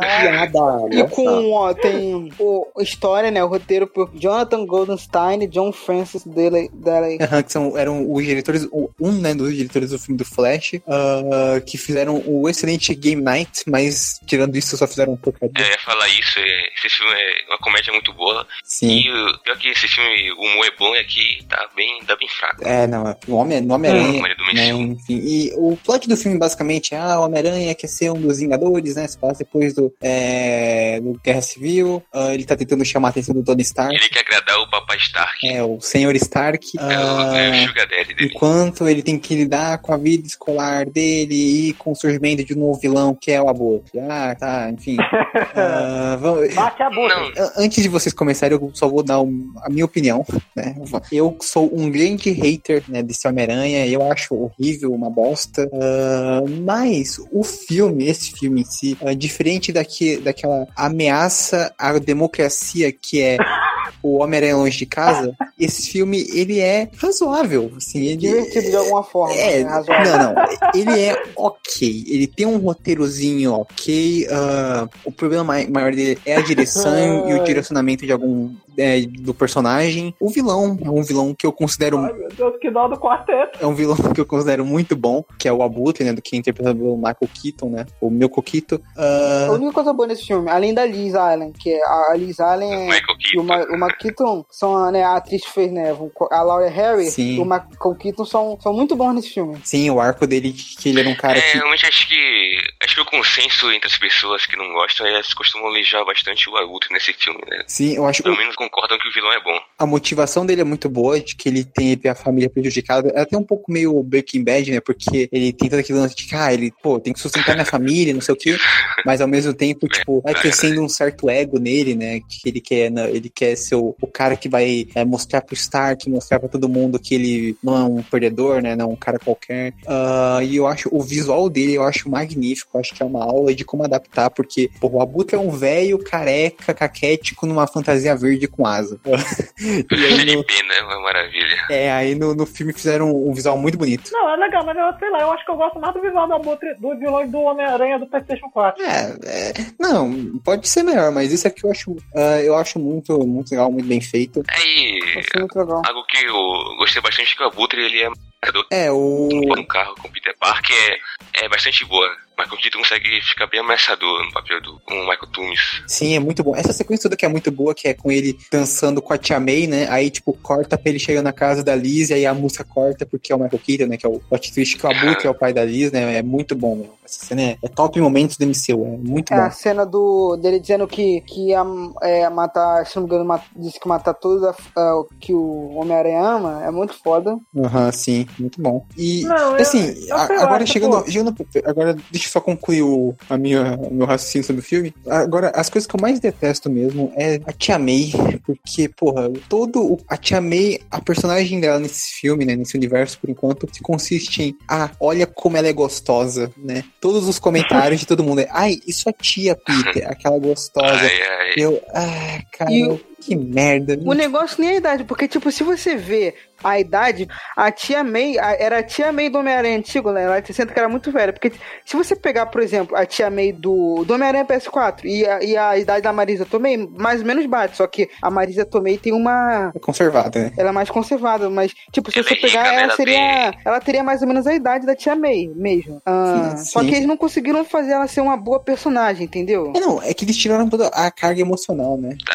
S2: E
S3: nossa.
S2: com, ó, tem o a história, né? O roteiro por Jonathan Goldenstein e John Francis Daley.
S1: Que são, eram os diretores, o- um né, dos diretores do filme do Flash, ah, que fizeram o excelente Game Night, mas tirando isso só fizeram um porcaria.
S4: É, eu ia falar isso. é, esse filme é uma comédia muito boa.
S1: Sim.
S4: E o pior que esse filme, o humor é bom e aqui tá bem, tá bem fraco.
S1: É, não, é- o Homem- no Homem-Aranha.
S4: Maria do
S1: né, enfim, e o plot do filme basicamente é ah, o Homem-Aranha quer ser um dos Vingadores, né? Se passa depois do, é, do Guerra Civil. ah, ele tá tentando chamar a atenção do Tony Stark.
S4: Ele quer agradar o Papai Stark.
S1: É, o Senhor Stark.
S4: É, o, é o
S1: ah,
S4: Sugar Daddy dele.
S1: Enquanto ele tem que lidar com a vida escolar dele e com o surgimento de um novo vilão que é o aborto. Ah, tá, enfim. Ah, vamos-
S5: Bate Abutre.
S4: Não,
S1: A- Antes de vocês começarem, eu só vou dar um- a minha opinião, né? Eu sou um grande hater né, desse Homem-Aranha, eu acho horrível, uma bosta. Ah, mas o filme, esse filme em si, é diferente daqui, daquela ameaça à democracia que é o Homem-Aranha Longe de Casa, esse filme, ele é razoável, assim, ele...
S2: Divertido de alguma forma.
S1: É,
S2: né? Razoável.
S1: não, não. Ele é ok. Ele tem um roteirozinho ok. ah, o problema mai- maior dele é a direção e o direcionamento de algum é, do personagem. O vilão é um vilão que eu considero
S5: Ai, meu Deus, que dó do quarteto.
S1: é um vilão que eu considero muito bom, que é o Abutre, né, do que é interpretado pelo Michael Keaton, né, o meu Coquito.
S2: A única coisa boa nesse filme, além da Liz Allen, que é a Liz Allen é.
S4: Michael
S2: E o, Ma
S4: Keaton.
S2: o Michael Keaton são né, a atriz que fez, né? A Laura Harry
S1: Sim.
S2: e o Michael Keaton são, são muito bons nesse filme.
S1: Sim, o arco dele, que ele era um cara
S4: É,
S1: que
S4: realmente acho que. Acho que o consenso entre as pessoas que não gostam é elas costumam alejar bastante o Abutre nesse filme, né?
S1: Sim, eu acho que
S4: Pelo menos concordam que o vilão é bom.
S1: a motivação dele é muito boa, de que ele tem a família prejudicada. É até um pouco meio Breaking Bad, né? Porque ele tem todo aquele lance de que, ah, ele, pô, tem que sustentar minha família, não sei o quê. Mas ao mesmo tempo, tipo, vai crescendo um certo ego nele, né? Que ele quer, né, ele quer ser o, o cara que vai é, mostrar pro Stark, mostrar pra todo mundo que ele não é um perdedor, né? Não é um cara qualquer. Ah, e eu acho, o visual dele eu acho magnífico. Eu acho que é uma aula de como adaptar, porque, pô, o Abutre é um velho careca, caquético, numa fantasia verde com asa. aí no,
S4: FLP, né? Uma maravilha.
S1: é, aí no, no filme fizeram um visual muito bonito.
S5: Não, é legal, mas eu sei lá, eu acho que eu gosto mais do visual do Abutre, do vilão do Homem-Aranha do PlayStation 4.
S1: É, é, não, pode ser melhor, mas isso aqui eu acho, ah, eu acho muito, muito legal, muito bem feito.
S4: Aí,
S2: muito legal.
S4: algo que eu gostei bastante que o Abutre, ele é marcador
S1: É, o.
S4: no carro com o Peter Parker é, é bastante boa. Michael Keaton consegue ficar bem ameaçador no papel do com o Michael Toomes.
S1: Sim, é muito bom. Essa sequência toda que é muito boa, que é com ele dançando com a Tia May, né? Aí, tipo, corta pra ele chegando na casa da Liz, e aí a música corta, porque é o Michael Keaton, né? Que é o plot twist que o Abutre é o pai da Liz, né? É muito bom, meu. Essa cena é, é top momentos do MCU, é muito
S2: É
S1: bom.
S2: a cena do, dele dizendo que, que ia é, matar, se não me engano, mat- disse que matar todos a- a- que o Homem-Aranha ama, é muito foda.
S1: Aham, sim, muito bom. E,
S5: Não, eu-
S1: assim,
S5: eu
S1: a-
S5: sei lá,
S1: agora
S5: tipo-
S1: chegando, chegando. Agora, deixa eu só concluir o, a minha, o meu raciocínio sobre o filme. Agora, as coisas que eu mais detesto mesmo é a Tia May, porque, porra, todo. o- a Tia May, a personagem dela nesse filme, né, nesse universo, por enquanto, se consiste em, ah, olha como ela é gostosa, né? Todos os comentários de todo mundo é, ai, isso é tia Peter, aquela gostosa.
S4: Ai, ai.
S1: Eu, ah, cara,
S2: E o-
S1: que merda.
S2: O negócio nem é a idade, porque, tipo, se você vê a idade, a tia May a- era a tia May do Homem-Aranha antigo, né? Ela senta que era muito velha. Porque se você pegar, por exemplo, a tia May do, do Homem-Aranha PS4 e a, e a idade da Marisa Tomei, mais ou menos bate. Só que a Marisa Tomei tem uma.
S1: É conservada, né?
S2: Ela é mais conservada, mas, tipo, se
S4: Ela
S2: você
S4: é
S2: pegar, ela
S4: Ela
S2: seria. Ela teria mais ou menos a idade da tia May mesmo. Ah,
S1: Sim,
S2: só
S1: sim.
S2: que eles não conseguiram fazer ela ser uma boa personagem, entendeu?
S1: É, não, é que eles tiraram toda a carga emocional, né?
S4: Tá,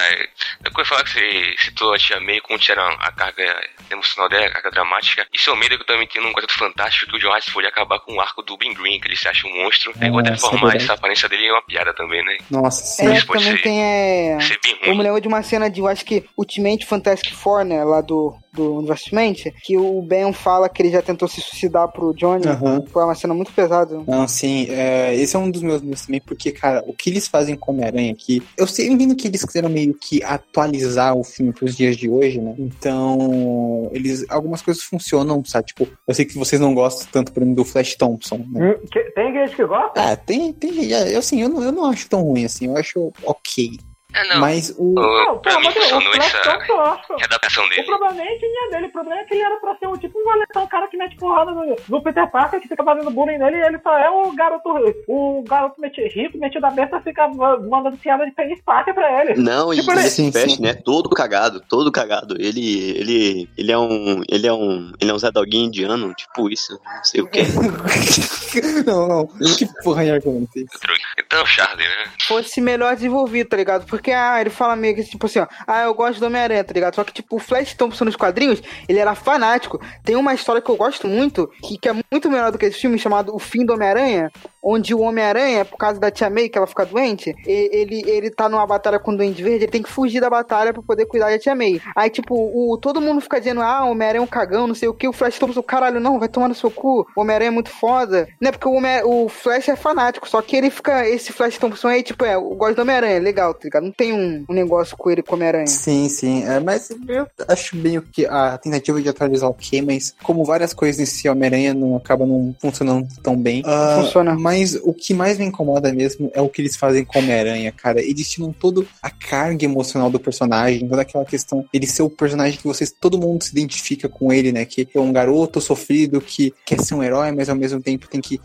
S4: é. Eu ia falar que você citou a Tia May, como tiraram a carga emocional dela, a carga dramática. Isso é o medo que eu também tenho num Quarteto Fantástico, que o John Rice foi acaba com o arco do Ben Green, que ele se acha um monstro. Vou
S1: Nossa,
S4: transformar
S1: é
S4: essa aparência dele em uma piada também, né?
S1: Nossa, sim.
S2: É, também
S4: ser-
S2: tem. É...
S4: Ser bem
S2: Eu me lembro de uma cena de, eu acho que Ultimate Fantastic Four, né, lá do, do Universo Ultimate, que o Ben fala que ele já tentou se suicidar pro Johnny.
S1: Aham.
S2: Foi uma cena muito pesada.
S1: Não, sim, é, esse é um dos meus meus também, porque, cara, o que eles fazem com Homem-Aranha aqui, eu sei, eu entendo que eles quiseram meio que atualizar o filme pros dias de hoje, né? Então, eles, algumas coisas funcionam, sabe? Tipo, eu sei que vocês não gostam tanto, por exemplo, do Flash Thompson, né?
S5: Hum, que- Tem gente que gosta?
S1: Ah, tem, tem, eu, assim, eu não, eu não acho tão ruim assim, eu acho ok.
S4: É, não.
S1: Mas o.
S5: Não,
S4: pra
S5: pô,
S4: mim
S5: o Flash
S4: essa
S5: eu acho.
S4: readaptação
S5: O
S4: dele.
S5: problema nem tinha dele, o problema é que ele era pra ser um tipo um valentão, um cara que mete porrada no, no Peter Parker, que fica fazendo bullying nele e ele só é o garoto o garoto meti, rico, metido a besta, fica ma- mandando piada de penis Parker pra ele.
S3: Não, e
S5: Tipo,
S3: esse
S1: sim,
S3: Flash,
S1: sim.
S3: né? Todo cagado, todo cagado. Ele, ele, ele é um, ele é um, ele é um Zé Doguinho indiano, tipo isso, não sei o que.
S1: não, não. Que porra argumento é esse?
S4: Então, Charlie, né?
S2: Fosse melhor desenvolvido, tá ligado? Porque, ah, ele fala meio que tipo assim, ó, ah, eu gosto do Homem-Aranha, tá ligado? Só que, tipo, o Flash Thompson nos quadrinhos, ele era fanático. Tem uma história que eu gosto muito, que, que é muito melhor do que esse filme, chamado O Fim do Homem-Aranha, onde o Homem-Aranha, por causa da Tia May, que ela fica doente, ele, ele tá numa batalha com o Duende Verde, ele tem que fugir da batalha pra poder cuidar da Tia May. Aí, tipo, o, todo mundo fica dizendo, ah, o Homem-Aranha é um cagão, não sei o que, o Flash Thompson, caralho, não, vai tomar no seu cu, o Homem-Aranha é muito foda. Né, porque o, Homem- o Flash é fanático, só que ele fica, esse Flash Thompson aí, tipo, é, eu gosto do Homem-Aranha, legal, tá ligado? Não tem um, um negócio com ele com o Homem-Aranha.
S1: Sim, sim. É, mas eu acho bem o que a tentativa de atualizar ok, mas como várias coisas nesse Homem-Aranha não acabam não funcionando tão bem. ah,
S2: Funciona.
S1: Mas o que mais me incomoda mesmo é o que eles fazem com Homem-Aranha, cara. Eles tiram toda a carga emocional do personagem, toda aquela questão ele ser o personagem que vocês, todo mundo se identifica com ele, né? Que é um garoto sofrido que quer ser um herói, mas ao mesmo tempo tem que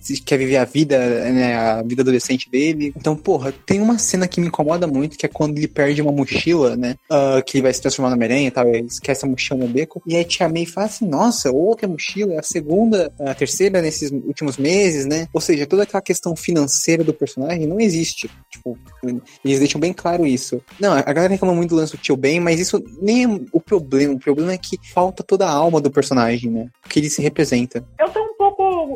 S1: se- quer viver a vida, né? A vida adolescente dele. Então, porra, tem uma cena que me incomoda muito, que é quando ele perde uma mochila, né? ah, que ele vai se transformar no Homem-Aranha e tal, ele esquece a mochila no beco. E aí Tia May fala assim, nossa, outra mochila, é a segunda, a terceira nesses últimos meses, né? Ou seja, toda aquela questão financeira do personagem não existe. Tipo, eles deixam bem claro isso. Não, a galera reclama muito do lance do tio Ben, mas isso nem é o problema. O problema é que falta toda a alma do personagem, né? O que ele se representa.
S5: Eu tenho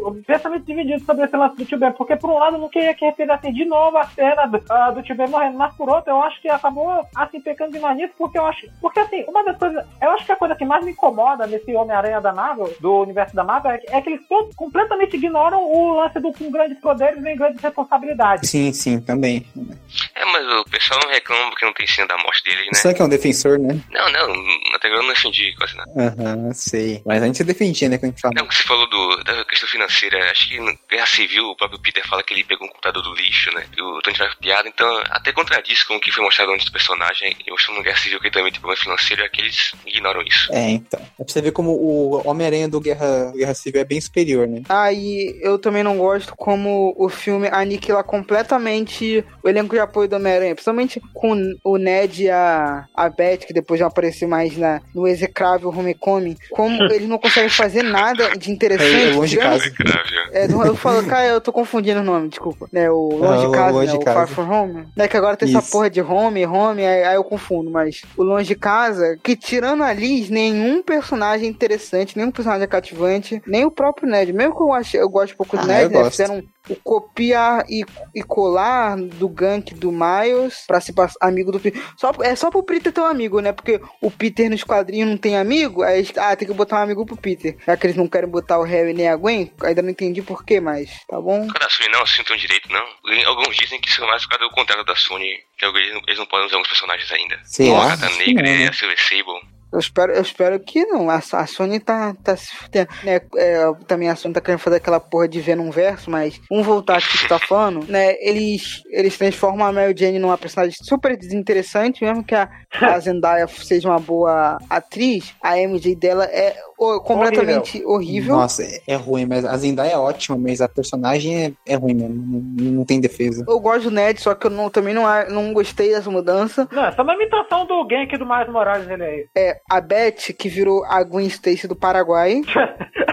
S5: pouco pensamento dividido sobre esse lance do Tio Ben, porque por um lado eu não queria que repetisse de novo a cena do, ah, do Tio Ben morrendo, mas por outro eu acho que acabou assim pecando demais nisso, porque eu acho. Porque assim, uma das coisas. Eu acho que a coisa que mais me incomoda nesse Homem-Aranha da Marvel, do universo da Marvel, é que, é que eles todos completamente ignoram o lance do com grandes poderes vem grandes responsabilidades.
S1: Sim, sim, também.
S4: É, mas o pessoal não reclama porque não tem cena da morte dele, né?
S1: Será que é um defensor, né?
S4: Não, não, na Telegram eu não defendi quase nada.
S1: Aham, sei. Mas a gente se defendia, né? Quando a gente fala.
S4: Não, que você falou do, da questão financeira, acho que no Guerra Civil o próprio Peter fala que ele pegou um computador do lixo, né? E o Tony faz piada, então até contradiz com o que foi mostrado antes do personagem. E mostrando no Guerra Civil que ele também tem problema financeiro, é que eles ignoram isso.
S1: É, então. É pra você ver como o Homem-Aranha do Guerra, Guerra Civil é bem superior, né?
S2: Aí eu também não gosto como o filme aniquila completamente o elenco de apoio do Homem-Aranha, principalmente com o Ned e a, a Beth, que depois já apareceu mais na, no execrável Homecoming, como eles não conseguem fazer nada de interessante.
S1: É, é longe de casa.
S2: É, eu falo, cara, eu tô confundindo o nome, desculpa. Né, o Longe
S1: Ah,
S2: de Casa,
S1: Longe
S2: né,
S1: de
S2: o
S1: Casa.
S2: Far From Home. Né, que agora tem essa
S1: Isso.
S2: porra de Home, Home, aí, aí eu confundo, mas o Longe de Casa, que tirando a Liz, nenhum personagem interessante, nenhum personagem cativante, nem o próprio Ned. Mesmo que eu, ache, eu goste pouco do
S1: Ah,
S2: Ned, né,
S1: gosto.
S2: fizeram o copiar e, e colar do gank do Miles pra se passar amigo do Peter. Só, é só pro Peter ter um amigo, né? Porque o Peter nos quadrinhos não tem amigo, aí eles- ah, tem que botar um amigo pro Peter. Já que eles não querem botar o Harry nem a Gwen, ainda não entendi por quê, mas tá bom.
S4: Cara, a Sony não assim tão direito, não. Alguns dizem que isso é mais por causa do contrato da Sony, que eles não, eles não podem usar alguns personagens ainda. Como
S1: lá,
S4: a Gata Negra
S1: não,
S4: e
S1: né?
S4: a Silver Sable.
S2: Eu espero, eu espero que não. A, a Sony tá, tá. Né, é, também a Sony tá querendo fazer aquela porra de Venom verso, mas vamos voltar aqui que tá falando, né? Eles, eles transformam a Mary Jane numa personagem super desinteressante, mesmo que a, a Zendaya seja uma boa atriz, a MJ dela é o- completamente horrível.
S1: Nossa, é, é ruim, mas a Zendaya é ótima, mas a personagem é, é ruim mesmo. Não, não tem defesa.
S2: Eu gosto do Ned, só que eu não- também não, não gostei dessa mudança.
S5: Não, essa é uma imitação do Genk do Miles Morales ele aí.
S2: É a Beth, que virou a Gwen Stacy do Paraguai.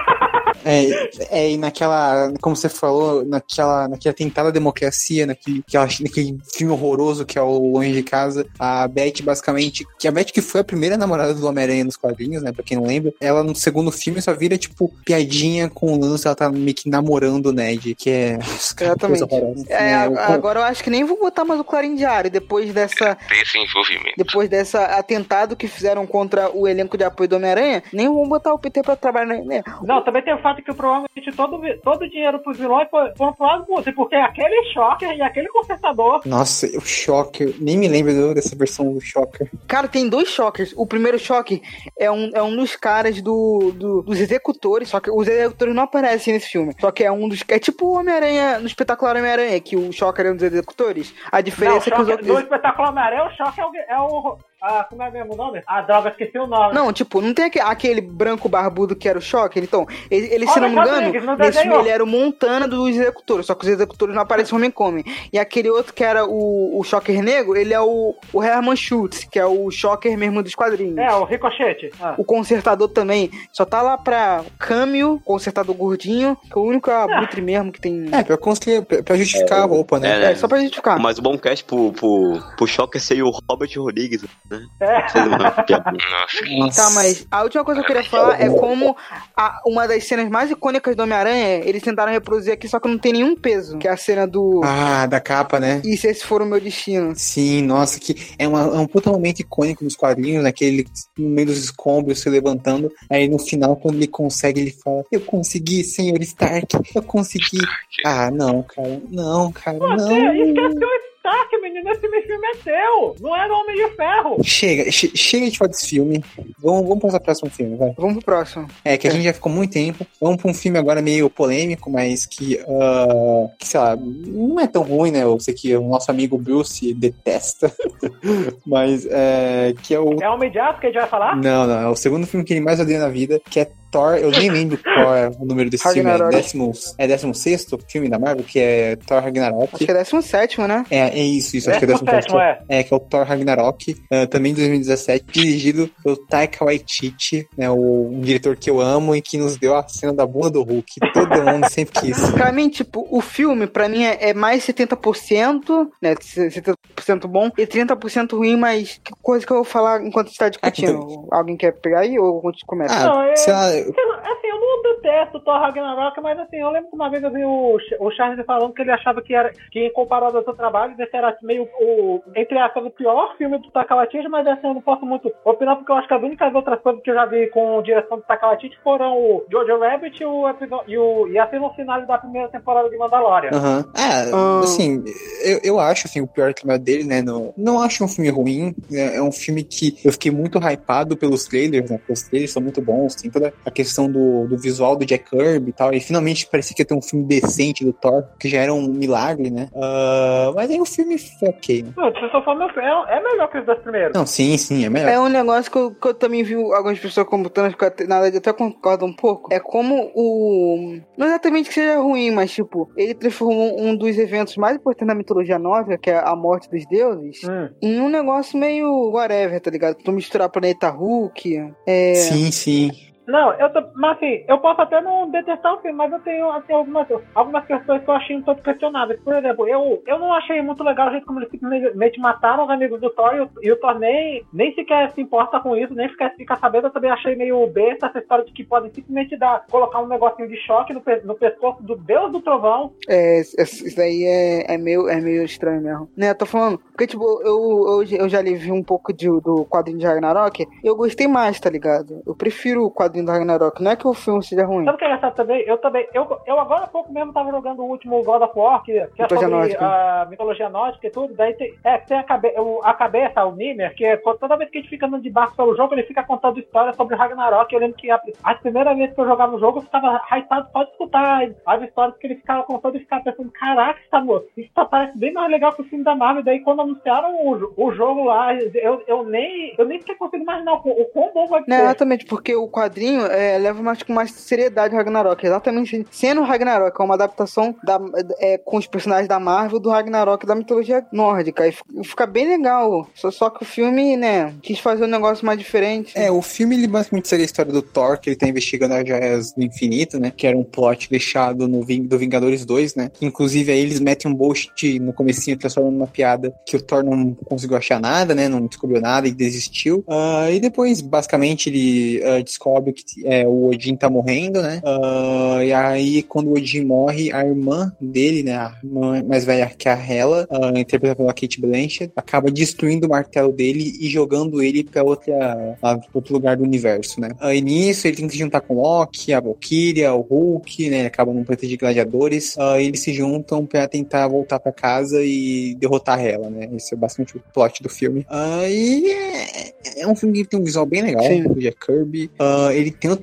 S1: É, é, e naquela, como você falou, naquela, naquela tentada democracia, naquele, aquela- naquele filme horroroso que é o Longe de Casa, a Beth basicamente, que a Beth que foi a primeira namorada do Homem-Aranha nos quadrinhos, né, pra quem não lembra, ela no segundo filme só vira, tipo, piadinha com o lance, ela tá meio que namorando o Ned, que é...
S2: Exatamente.
S1: horrorosa.
S2: É,
S1: É, o-
S2: agora eu acho que nem vou botar mais o Clarim Diário depois dessa
S4: Tem esse envolvimento.
S2: depois dessa atentado que fizeram contra o elenco de apoio do Homem-Aranha, nem vão botar o Peter pra trabalhar, né?
S5: Não, também tem o fato que provavelmente todo, todo o dinheiro pros vilões foi, foram pro lado do Putin, porque aquele Shocker e aquele Consertador.
S1: Nossa, o Shocker, nem me lembro dessa versão do Shocker.
S2: Cara, tem dois Shockers. O primeiro Shocker é um, é um dos caras do, do- dos executores, só que os executores não aparecem nesse filme. Só que é um dos. É tipo o Homem-Aranha, no espetacular Homem-Aranha, que o Shocker é um dos executores. A
S5: Não,
S2: diferença é que os outros.
S5: no espetáculo Homem-Aranha, o Shocker é o. É o ah, como é mesmo o nome? Ah, droga, esqueci o nome.
S2: Não, tipo, não tem aque- aquele branco barbudo que era o Shocker. Então, ele, ele, se não me engano, nesse filme ele era o Montana dos executores, só que os executores não aparecem no Homecoming. E aquele outro que era o, o Shocker negro, ele é o, o Herman Schultz, que é o Shocker mesmo dos quadrinhos.
S5: É, o Ricochete. Ah.
S2: O consertador também só tá lá pra câmbio, consertador gordinho, que é o único abutre mesmo que tem.
S1: É, pra, pra, pra justificar a roupa, né?
S3: é,
S2: É, só pra justificar.
S3: Mas o bom cast pro, pro, pro Shocker seria o Robert Rodrigues, né?
S5: É.
S4: Nossa.
S2: Tá, mas a última coisa que eu queria falar é como a- uma das cenas mais icônicas do Homem-Aranha, eles tentaram reproduzir aqui, só que não tem nenhum peso. Que é a cena do.
S1: Ah, da capa, né?
S2: E se esse for o meu destino?
S1: Sim, nossa, que é, uma- é um puta momento icônico nos quadrinhos, né? Que ele no meio dos escombros se levantando. Aí no final, quando ele consegue, ele fala: Eu consegui, senhor Stark, eu consegui. Ah, não, cara, não, cara,
S5: Você
S1: não.
S5: esqueceu o Stark, menino. Esse filme é seu. Não é do Homem de Ferro.
S1: Chega, che- chega de falar desse filme. Vamos, vamos para o próximo filme, vai.
S2: Vamos pro próximo.
S1: É, que a gente já ficou muito tempo. Vamos pra um filme agora meio polêmico, mas que, ah, que, sei lá, não é tão ruim, né? Eu sei que o nosso amigo Bruce detesta. mas é, que é o.
S5: É Homem de Aço que a gente vai falar?
S1: Não, não, é o segundo filme que ele mais odeia na vida, que é Thor. Eu nem lembro qual é o número desse filme. É
S2: Ragnarok.
S1: décimo, é décimo sexto filme da Marvel, que é Thor Ragnarok.
S2: Acho que é 17, né?
S1: É, é isso, isso. Acho que é
S5: Décimo
S1: décimo
S5: sétimo,
S1: sétimo.
S5: é.
S1: É, que é o Thor Ragnarok, eh, também de 2017, dirigido pelo Taika Waititi, né, o, um diretor que eu amo e que nos deu a cena da bunda do Hulk. Todo mundo sempre quis.
S2: Pra mim, tipo, o filme, pra mim, é, é mais 70%, né? 70% bom e 30% ruim, mas que coisa que eu vou falar enquanto você tá discutindo. Alguém quer pegar aí ou a gente começa?
S1: Ah,
S5: é-
S1: Sei lá,
S5: Assim, eu não detesto o Thor Ragnarok, mas assim, eu lembro que uma vez eu vi o, o Charles falando que ele achava que era que comparado ao seu trabalho, esse era meio o, entre aspas, o pior filme do Taika Waititi, mas assim, eu não posso muito opinar, porque eu acho que as únicas outras coisas que eu já vi com direção do Taika Waititi foram o Jojo Rabbit e, o episódio, e, o, e assim no final da primeira temporada de Mandalorian.
S1: Aham. É,
S2: Ah.
S1: assim, eu, eu acho assim, o pior clima dele, né? Não, não acho um filme ruim. É, é um filme que eu fiquei muito hypado pelos trailers, né? Porque os trailers são muito bons, tem toda a questão do, do visual do Jack Kirby e tal. E finalmente parecia que ia ter um filme decente do Thor, que já era um milagre, né? Ah, mas aí o filme foi ok, né?
S5: Se eu só meu é, é melhor que os dois primeiros.
S1: Não, sim, sim, é melhor.
S2: É um negócio que eu, que eu também vi algumas pessoas comentando, que na verdade até concordo um pouco. É como o. Não exatamente que seja ruim, mas tipo, ele transformou um dos eventos mais importantes da mitologia nórdica, que é a morte dos deuses,
S5: Hum.
S2: em um negócio meio whatever, tá ligado? Tu misturar planeta Hulk. É.
S1: Sim, sim.
S5: Não, eu tô, mas assim, eu posso até não detestar o filme, mas eu tenho assim, algumas, algumas questões que eu achei um tanto questionáveis. Por exemplo, eu, eu não achei muito legal o jeito como eles simplesmente mataram os amigos do Thor e o, e o Thor nem, nem sequer se importa com isso, nem sequer fica sabendo. Eu também achei meio besta essa história de que podem simplesmente dar, colocar um negocinho de choque no, no pescoço do Deus do Trovão.
S2: É, isso daí é, é, meio, é meio estranho mesmo. Né, eu tô falando. Porque, tipo, eu, eu, eu já li um pouco de, do quadrinho de Ragnarok. Eu gostei mais, tá ligado? Eu prefiro o quadrinho do Ragnarok. Não é que o filme seja ruim.
S5: Sabe o que é engraçado também? Eu também, eu, eu agora há pouco mesmo tava jogando o último God of War, que, que é sobre
S2: nórdica.
S5: a mitologia nórdica e tudo. Daí tem, é, tem a, cabe, a cabeça, o Mimir, que é, toda vez que a gente fica andando de barco pelo jogo, ele fica contando histórias sobre o Ragnarok. Eu lembro que a, a primeira vez que eu jogava o jogo, eu ficava hypado só de escutar as histórias que ele ficava contando e ficava pensando, caraca, isso, tá, isso tá, parece bem mais legal que o filme da Marvel. Daí quando anunciaram o, o jogo lá, eu, eu nem eu nem sequer consigo imaginar o, quão- o quão bom vai
S2: Não,
S5: ser.
S2: exatamente, porque o quadrinho é, leva mais com mais seriedade Ragnarok. Exatamente sendo Ragnarok, é uma adaptação da, é, com os personagens da Marvel do Ragnarok da mitologia nórdica. E fi- fica bem legal. Só, só que o filme, né, quis fazer um negócio mais diferente.
S1: É, o filme ele basicamente segue a história do Thor, que ele tá investigando as joias do infinito, né? Que era um plot deixado no Ving- do Vingadores 2, né? Inclusive aí eles metem um boast no comecinho, transformando numa piada que o Thor não conseguiu achar nada, né? Não descobriu nada e desistiu. Ah, e depois, basicamente, ele ah, descobre que é, o Odin tá morrendo, né? Ah, e aí, quando o Odin morre, a irmã dele, né? A irmã mais velha que a Hela, ah, interpretada pela Kate Blanchett, acaba destruindo o martelo dele e jogando ele pra outra, pra outro lugar do universo, né? Aí nisso, ele tem que se juntar com o Loki, a Valkyria, o Hulk, né? Acaba num planeta de gladiadores. Ah, eles se juntam pra tentar voltar pra casa e derrotar ela, né? Esse é bastante o plot do filme. Ah, e é, é um filme que tem um visual bem legal,
S2: Sim.
S1: do Jack Kirby. Ah, ele tem o,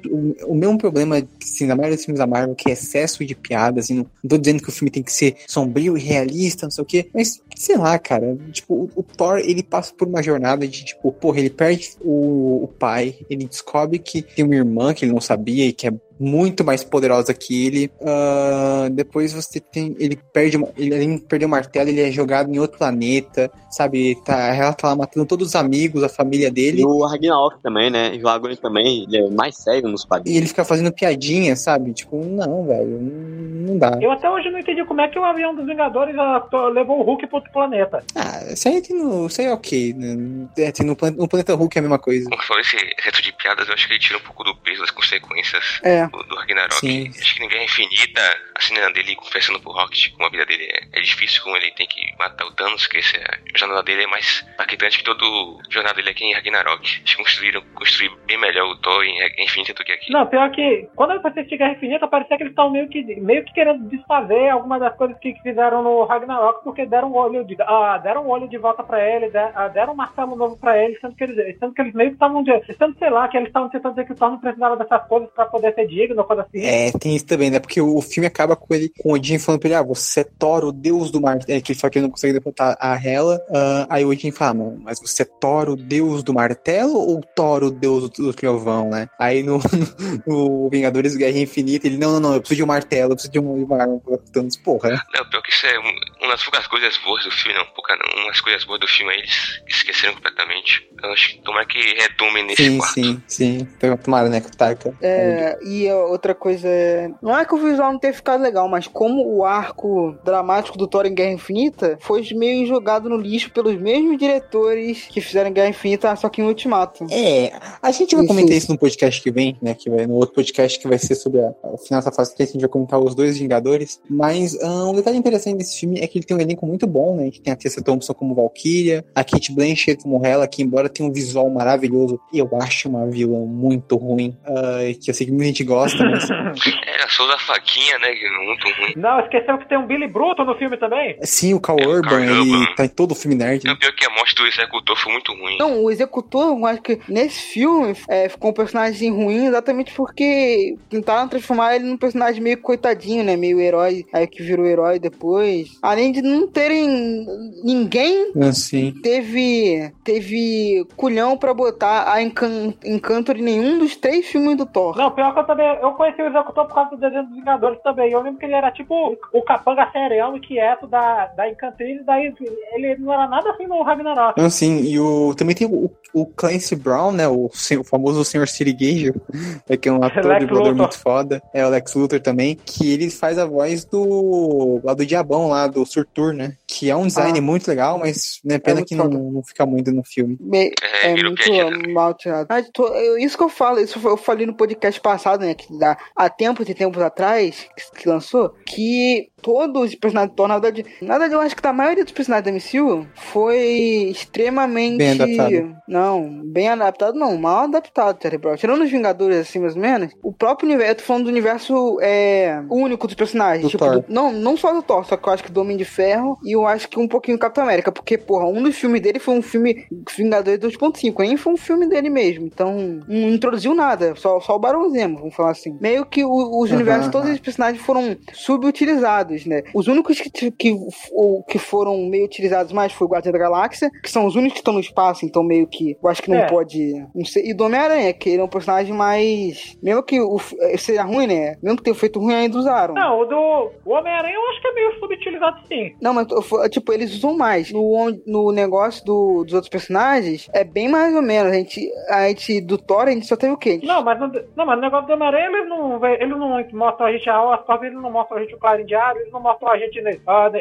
S1: o mesmo problema, assim, na maioria dos filmes da Marvel, que é excesso de piadas. E não, não tô dizendo que o filme tem que ser sombrio e realista, não sei o quê, mas sei lá, cara. Tipo, o, o Thor, ele passa por uma jornada de, tipo, porra, ele perde o, o pai, ele descobre que tem uma irmã que ele não sabia e que é muito mais poderosa que ele. Uh, depois você tem. Ele perde. Ele, além de perder o martelo, ele é jogado em outro planeta, sabe? Tá, ela tá lá matando todos os amigos, a família dele.
S3: E o Ragnarok também, né? E o Agony também, ele é mais cego nos
S1: E
S3: quadrinhos.
S1: ele fica fazendo piadinha, sabe? Tipo, não, velho, não, dá.
S5: Eu até hoje não entendi como é que o avião dos Vingadores ah, levou o Hulk pro outro planeta.
S1: Ah, isso aí tem no. Isso aí é ok. Né? É, tem no, plan- no planeta Hulk é a mesma coisa.
S4: Como falou esse reto de piadas, eu acho que ele tira um pouco do peso das consequências
S2: É.
S4: do, do Ragnarok.
S1: Sim.
S4: Acho que ninguém é infinita, a cena dele confessando pro Rocket como a vida dele é, é difícil, como ele tem que matar o Thanos, que esse é- a jornada dele é mais impactante que todo a jornada dele aqui em Ragnarok. Eles construíram construir bem melhor o Thor em em Infinita do que aqui.
S5: Não, pior que quando eu assisti Guerra Infinita, parecia que eles estão meio que, meio que querendo desfazer algumas das coisas que fizeram no Ragnarok, porque deram um olho de, ah, deram um olho de volta pra ele, de- ah, deram um martelo novo pra ele, sendo que eles, sendo que eles meio que estavam, de- sendo, sei lá, que eles estavam tentando dizer que o Thor não precisava dessas coisas pra poder ser digno, coisa assim.
S1: É, tem isso também, né? Porque o filme acaba com ele, com o Odin falando pra ele, ah, você é Thor, o deus do martelo. É, que ele fala que ele não consegue derrotar a Hela. Ah, aí o Odin fala, "Não, mas você é Thor, o deus do martelo ou Thor, o deus do, do trovão, né? Aí no, no Vingadores Guerra Infinita, ele, não, não, não, eu preciso de um martelo, eu preciso de uma, de uma arma pra Thanos. Porra.
S4: Não, pior que isso é um- uma das poucas coisas boas do filme, não, pouca não. Umas coisas boas do filme aí eles esqueceram completamente. Eu acho que tomara que retomem nesse
S1: Sim,
S4: quarto.
S1: sim, sim. Então, tomara, né, que o Taika.
S2: É, e a outra coisa é. Não é que o visual não tenha ficado legal, mas como o arco dramático do Thor em Guerra Infinita foi meio jogado no lixo pelos mesmos diretores que fizeram Guerra Infinita, só que em Ultimato.
S1: É, a gente vai
S2: Isso,
S1: comentar
S2: isso.
S1: no podcast que vem, né? Que vai, no outro podcast que vai ser sobre a, o final dessa fase 3, a gente vai comentar os dois Vingadores. Mas ah, um detalhe interessante desse filme é que ele tem um elenco muito bom, né? Que tem a Tessa Thompson como Valkyria, a Kate Blanchett como Hela, que embora tenha um visual maravilhoso, eu acho uma vilã muito ruim. ah, que eu sei que muita gente gosta, mas.
S4: Era só da faquinha, né? é Muito ruim.
S5: Não, esqueceu que tem um Billy Bruto no filme também?
S1: Sim, o Carl
S4: É, o
S1: Urban, ele tá em todo o filme nerd.
S4: Não,
S1: Né?
S4: pior que a morte do executor foi muito ruim.
S2: Não, o executor, eu acho que nesse filme é, ficou um personagem ruim exatamente porque tentaram transformar ele num personagem meio coitadinho, né? Meio herói, aí que virou herói depois. Além de não terem ninguém
S1: Assim.
S2: teve teve culhão pra botar a Encan Encanto em nenhum dos três filmes do Thor.
S5: Não, pior que eu também. Eu conheci o executor por causa do desenho dos Vingadores também. Eu lembro que ele era tipo o capanga serião e quieto da, da Encantilho, daí ele não era nada assim no Ragnarok.
S1: Assim, e o, também tem o, o Clancy Brown, né? O, o famoso Sr. Sirigaio, é, que é um ator
S5: Lex
S1: e dublador muito foda. É o Lex Luthor também, que ele faz a voz do. lá do Diabão, lá do Surtur, né? Que é um design
S2: Ah.
S1: muito legal, mas né, pena
S2: muito
S1: que não, não fica muito no filme.
S2: Me-
S4: É,
S2: É muito mal tirado. Ah, tô- eu- isso que eu falo, isso eu falei no podcast passado, né? Que dá, há tempos e tempos atrás, que, que lançou, que todos os personagens do Thor, na verdade, na verdade, eu acho que a maioria dos personagens da MCU foi extremamente.
S1: Bem adaptado.
S2: Não, bem adaptado, não, mal adaptado, cerebral. Tirando os Vingadores, assim, mais ou menos, o próprio universo, eu tô falando do universo é, único dos personagens.
S1: Do
S2: tipo,
S1: Thor.
S2: do- não, não só do Thor, só que eu acho que do Homem de Ferro e eu acho que um pouquinho do Capitão América, porque, porra, um dos filmes dele foi um filme Vingadores 2.5, nem foi um filme dele mesmo, então não introduziu nada, só, só o Barão Zemo, assim. Meio que o- os
S1: Aham,
S2: universos, todos
S1: aham.
S2: os personagens foram subutilizados, né? Os únicos que, que, o- que foram meio utilizados mais foi o Guardião da Galáxia, que são os únicos que estão no espaço, então meio que eu acho que não
S5: É.
S2: pode. Não sei. E do Homem-Aranha, que ele é um personagem mais. Mesmo que o, eh, seja ruim, né? Mesmo que tenha feito ruim, ainda usaram.
S5: Não, o do o Homem-Aranha eu acho que é meio subutilizado sim.
S2: Não, mas tipo, eles usam mais. No, no negócio do- dos outros personagens, é bem mais ou menos. A gente, a gente do Thor, a gente só teve o quê?
S5: Não, mas, no, não, mas no negócio do Homem-Aranha eles não, eles não mostram a gente a Oscar, eles não mostram a gente o Clarim Diário, eles não mostram a gente ne-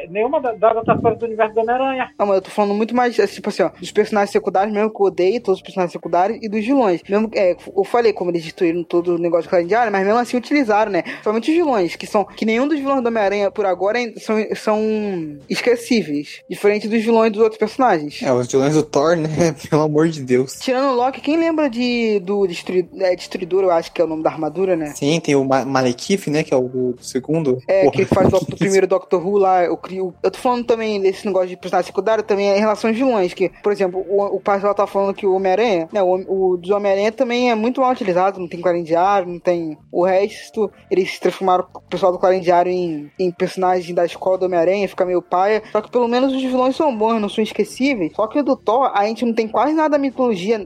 S5: nenhuma da- das outras coisas do universo do Homem-Aranha.
S2: Não, mas eu tô falando muito mais, é, tipo assim, ó, dos personagens secundários, mesmo que eu odeio todos os personagens secundários, e dos vilões. Mesmo, é, eu falei como eles destruíram todo o negócio do Clarim Diário, mas mesmo assim utilizaram, né? Somente os vilões, que são, que nenhum dos vilões do Homem-Aranha por agora ainda são, são esquecíveis. Diferente dos vilões dos outros personagens.
S1: É, os vilões do Thor, né? Pelo amor de Deus.
S2: Tirando o Loki, quem lembra de do Destru, é, Destruidor, eu acho que é o nome da armadura, né?
S1: Sim, tem o Ma Malekith, né? Que é o do, do segundo.
S2: É,
S1: Porra,
S2: que faz o, do primeiro Doctor Who lá, eu crio. Eu tô falando também desse negócio de personagem secundário, também é em relação aos vilões, que, por exemplo, o, o tá falando que o Homem-Aranha, né, o, o dos Homem-Aranha também é muito mal utilizado, não tem Clarim Diário, não tem o resto, eles transformaram o pessoal do Clarim Diário em, em personagem da escola do Homem-Aranha, fica meio paia, só que pelo menos os vilões são bons, não são esquecíveis, só que o do Thor, a gente não tem quase nada da mitologia,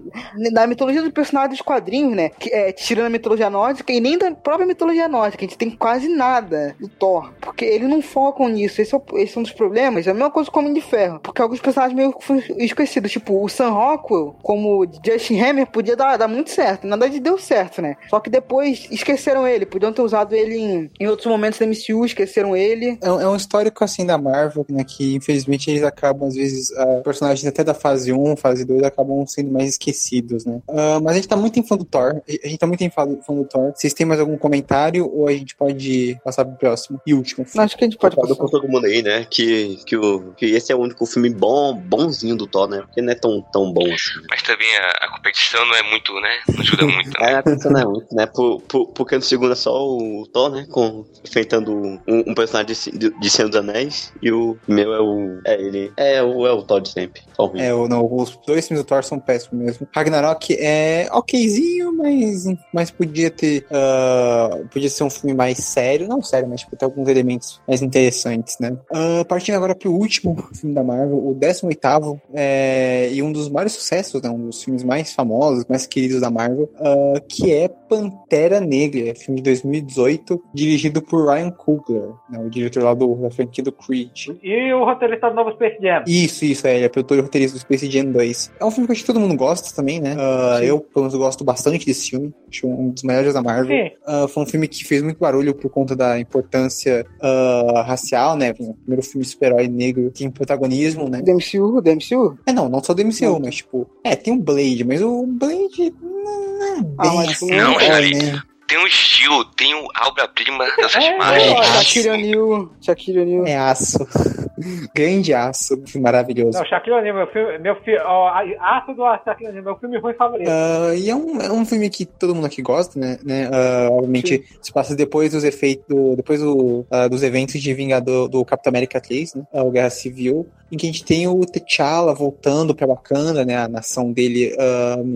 S2: da mitologia dos personagens dos quadrinhos, né, que, é, tirando a mitologia nórdica, nórdica e nem da própria mitologia nórdica. A gente tem quase nada do Thor. Porque eles não focam nisso. Esse é, o, esse é um dos problemas. É a mesma coisa com o Homem de Ferro. Porque alguns personagens meio esquecidos. Tipo, o Sam Rockwell, como Justin Hammer, podia dar, dar muito certo. Na verdade, deu certo, né? Só que depois esqueceram ele. Podiam ter usado ele em, em outros momentos da MCU, esqueceram ele.
S1: É, é um histórico assim da Marvel, né? Que infelizmente eles acabam, às vezes, ah, personagens até da fase 1, fase 2, acabam sendo mais esquecidos, né? Ah, mas a gente tá muito em fã do Thor. A gente tá muito em fã do, fã Thor. Vocês têm mais algum comentário ou a gente pode passar pro próximo e último?
S2: Acho que a gente pode passar.
S3: com todo mundo aí, né? Que, que, o, que esse é o único filme bom, bonzinho do Thor, né? Porque não é tão, tão bom assim.
S4: Mas também a, a competição não é muito, né? Não ajuda muito.
S3: É,
S4: Né?
S3: a atenção não é muito, né? Por, por, porque no segundo é só o Thor, né? Com, enfrentando um, um personagem de, de, de Senhor dos Anéis. E o meu é o. É ele. É o, é o Thor de sempre.
S1: É, o- não, os dois filmes do Thor são péssimos mesmo. Ragnarok é okzinho, mas, mas podia ter. Ah, podia ser um filme mais sério. Não sério, mas tipo, ter alguns elementos mais interessantes, né? Ah, partindo agora pro último filme da Marvel, o 18 é, e um dos maiores sucessos, né? Um dos filmes mais famosos, mais queridos da Marvel, ah, que é Pantera Negra, filme de 2018, dirigido por Ryan Coogler, né, o diretor lá do, da franquia do Creed.
S5: E o roteirista do novo Space Jam.
S1: Isso, isso, é, ele é produtor e roteirista do Space Jam 2. É um filme que acho que todo mundo gosta também, né? Ah, eu, pelo menos, gosto bastante desse filme. Acho um dos melhores da Marvel. Ah, foi um filme que fez muito barulho por conta da importância ah, racial, né? O primeiro filme de super-herói negro que tem protagonismo, né?
S2: Da MCU, da MCU?
S1: É, não, não só do MCU, mas tipo... É, tem o Blade, mas o Blade não é bem
S2: Ah, mas
S1: assim,
S2: não,
S1: é,
S4: Charlie.
S1: né?
S4: Tem um estilo, tem o obra-prima das artes
S5: É, é,
S2: Shaquille O'Neal. Shaquille O'Neal.
S1: É aço. Grande aço. Maravilhoso.
S5: Não, Shaquille O'Neal, meu filme, meu filme, ó, Aço do Shaquille O'Neal, meu filme ruim favorito.
S1: Ah, e é um, é um filme que todo mundo aqui gosta, né? né? Ah, obviamente, se passa depois dos efeitos, depois do, ah, dos eventos de Vingador do Capitão América 3, né? O Guerra Civil, em que a gente tem o T'Challa voltando pra Wakanda, né? A nação dele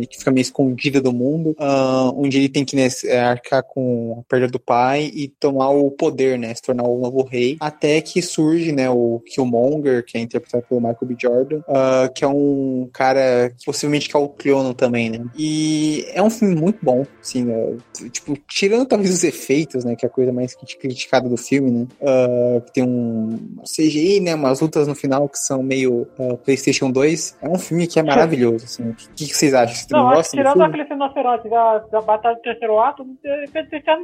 S1: que fica meio escondida do mundo, onde ele tem que né, se- arcar com a perda do pai e tomar o poder, né? Se tornar o novo rei, até que surge, né? O Killmonger, que é interpretado pelo Michael B. Jordan, ah, que é um cara que possivelmente que é o Cleono também, né? E é um filme muito bom, assim, né? Tipo, tirando talvez os efeitos, né? Que é a coisa mais crit- criticada do filme, né? Ah, que tem um CGI, né? Umas lutas no final que são meio ah, PlayStation 2. É um filme que é maravilhoso, assim. O que, que vocês acham? Vocês
S5: Não,
S1: não
S5: acho que
S1: gostam do
S5: tirando aquele rinoceronte da, da batalha do terceiro ato, não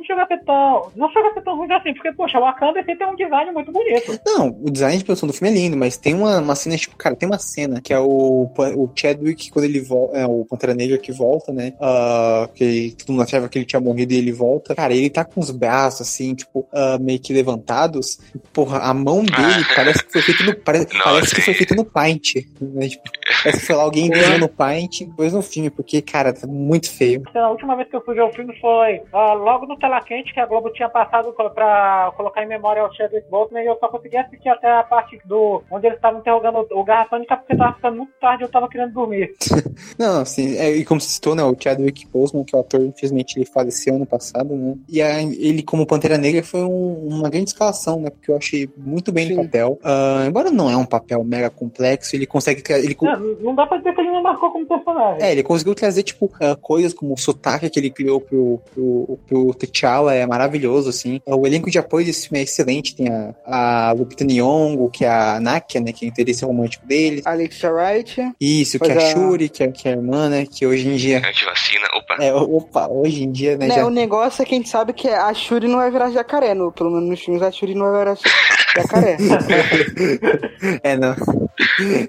S5: chega a ser tão. Não chega a ser tão ruim assim, porque, poxa, o Wakanda esse tem um design muito bonito.
S1: Não, o design de produção do filme é lindo, mas tem uma, uma cena, tipo, cara, tem uma cena que é o, o Chadwick, quando ele volta, é, o Pantera Negra que volta, né? ah, que todo mundo achava que ele tinha morrido e ele volta. Cara, ele tá com os braços, assim, tipo, ah, meio que levantados. Porra, a mão dele parece que foi feito no, pare-
S4: Nossa,
S1: parece que foi feito no Paint. Né? Tipo, parece que foi lá alguém desenhou no Paint e depois no filme, porque, cara, tá muito feio.
S5: A última vez que eu fui ver o filme foi ah, logo no Tela Quente, que a Globo tinha passado pra colocar em memória o Chadwick Boseman, e eu só consegui assistir até a parte do onde eles estavam interrogando o Garra Sônica, porque tava ficando muito tarde e eu tava querendo dormir.
S1: Não, assim, é, e como você citou, né, o Chadwick Boseman, que é o ator, infelizmente ele faleceu ano passado, né, e a- ele como Pantera Negra foi um- uma grande escalação, né, porque eu achei muito bem
S2: Sim.
S1: no papel, Ah, embora não é um papel mega complexo, ele consegue, ele,
S5: Não, não dá pra dizer que ele não marcou como personagem.
S1: é, ele conseguiu trazer, tipo, ah, coisas como o sotaque que ele criou pro, pro, pro T'Challa é maravilhoso, assim. O elenco de apoio desse filme é excelente. Tem a, a Lupita Nyong'o, que é a Nakia, né, que é o interesse romântico dele.
S2: Alexia Wright.
S1: Isso, que é a
S2: é.
S1: Shuri, que é, que é a irmã, né, que hoje em dia...
S4: Antivacina, opa.
S1: É, opa, hoje em dia, né,
S2: Né,
S1: já...
S2: O negócio é que a gente sabe que a Shuri não vai virar jacaré. No, pelo menos nos filmes, a Shuri não vai virar jacaré.
S1: É, não.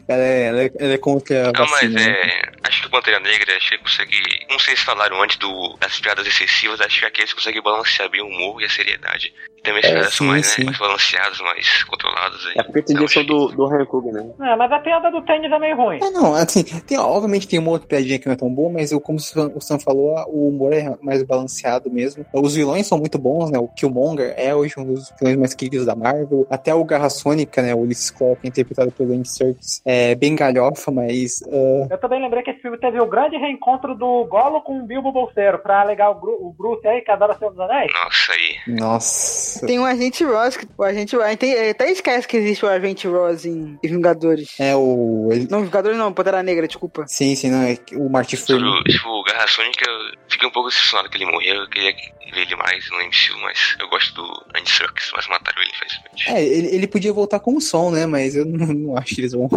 S1: Ela é, ela é, ela é contra
S4: Não, mas
S1: vacina. né?
S4: é. Acho que o Pantera Negra, acho que consegue. Não sei se falaram antes do, das piadas excessivas, acho que aqui eles conseguem balancear bem o humor e a seriedade. Também as
S1: É, sim,
S4: mais,
S1: sim.
S4: né, mais balanceadas, mais controladas. Aí.
S3: É porque tem direção
S4: achei-
S3: do, do Coogler, né?
S5: É, mas a piada do tênis é meio ruim.
S1: É, não, assim, tem, obviamente tem uma outra piadinha que não é tão boa, mas eu, como o Sam, o Sam falou, o humor é mais balanceado mesmo. Os vilões são muito bons, né? O Killmonger é hoje um dos vilões mais queridos da Marvel. Até o Garra Sônica, né? O que é interpretado pelo Andy Serkis, é bem galhofa, mas ah,
S5: Eu também lembrei que esse filme teve o grande reencontro do Golo com o Bilbo Bolseiro, pra alegar o, Gru- o Bruce aí, que adora Senhor dos Anéis.
S4: Nossa, aí.
S1: nossa.
S2: Tem o Agente Ross, que, o Agente gente tem- até esquece que existe o Agente Ross em, em Vingadores.
S1: É o. ele-
S2: Não, Vingadores não, Pantera Negra, desculpa.
S1: Sim, sim, não, é o
S4: Sobre
S1: Freeman.
S4: o, tipo, o Garra Sônica, fica fiquei um pouco decepcionado que ele morreu. Eu queria ver ele mais no MCU, mas eu gosto do Andy Serkis, mas mataram ele, infelizmente.
S1: É, ele, ele podia voltar como som, né? Mas eu não, não acho que eles vão.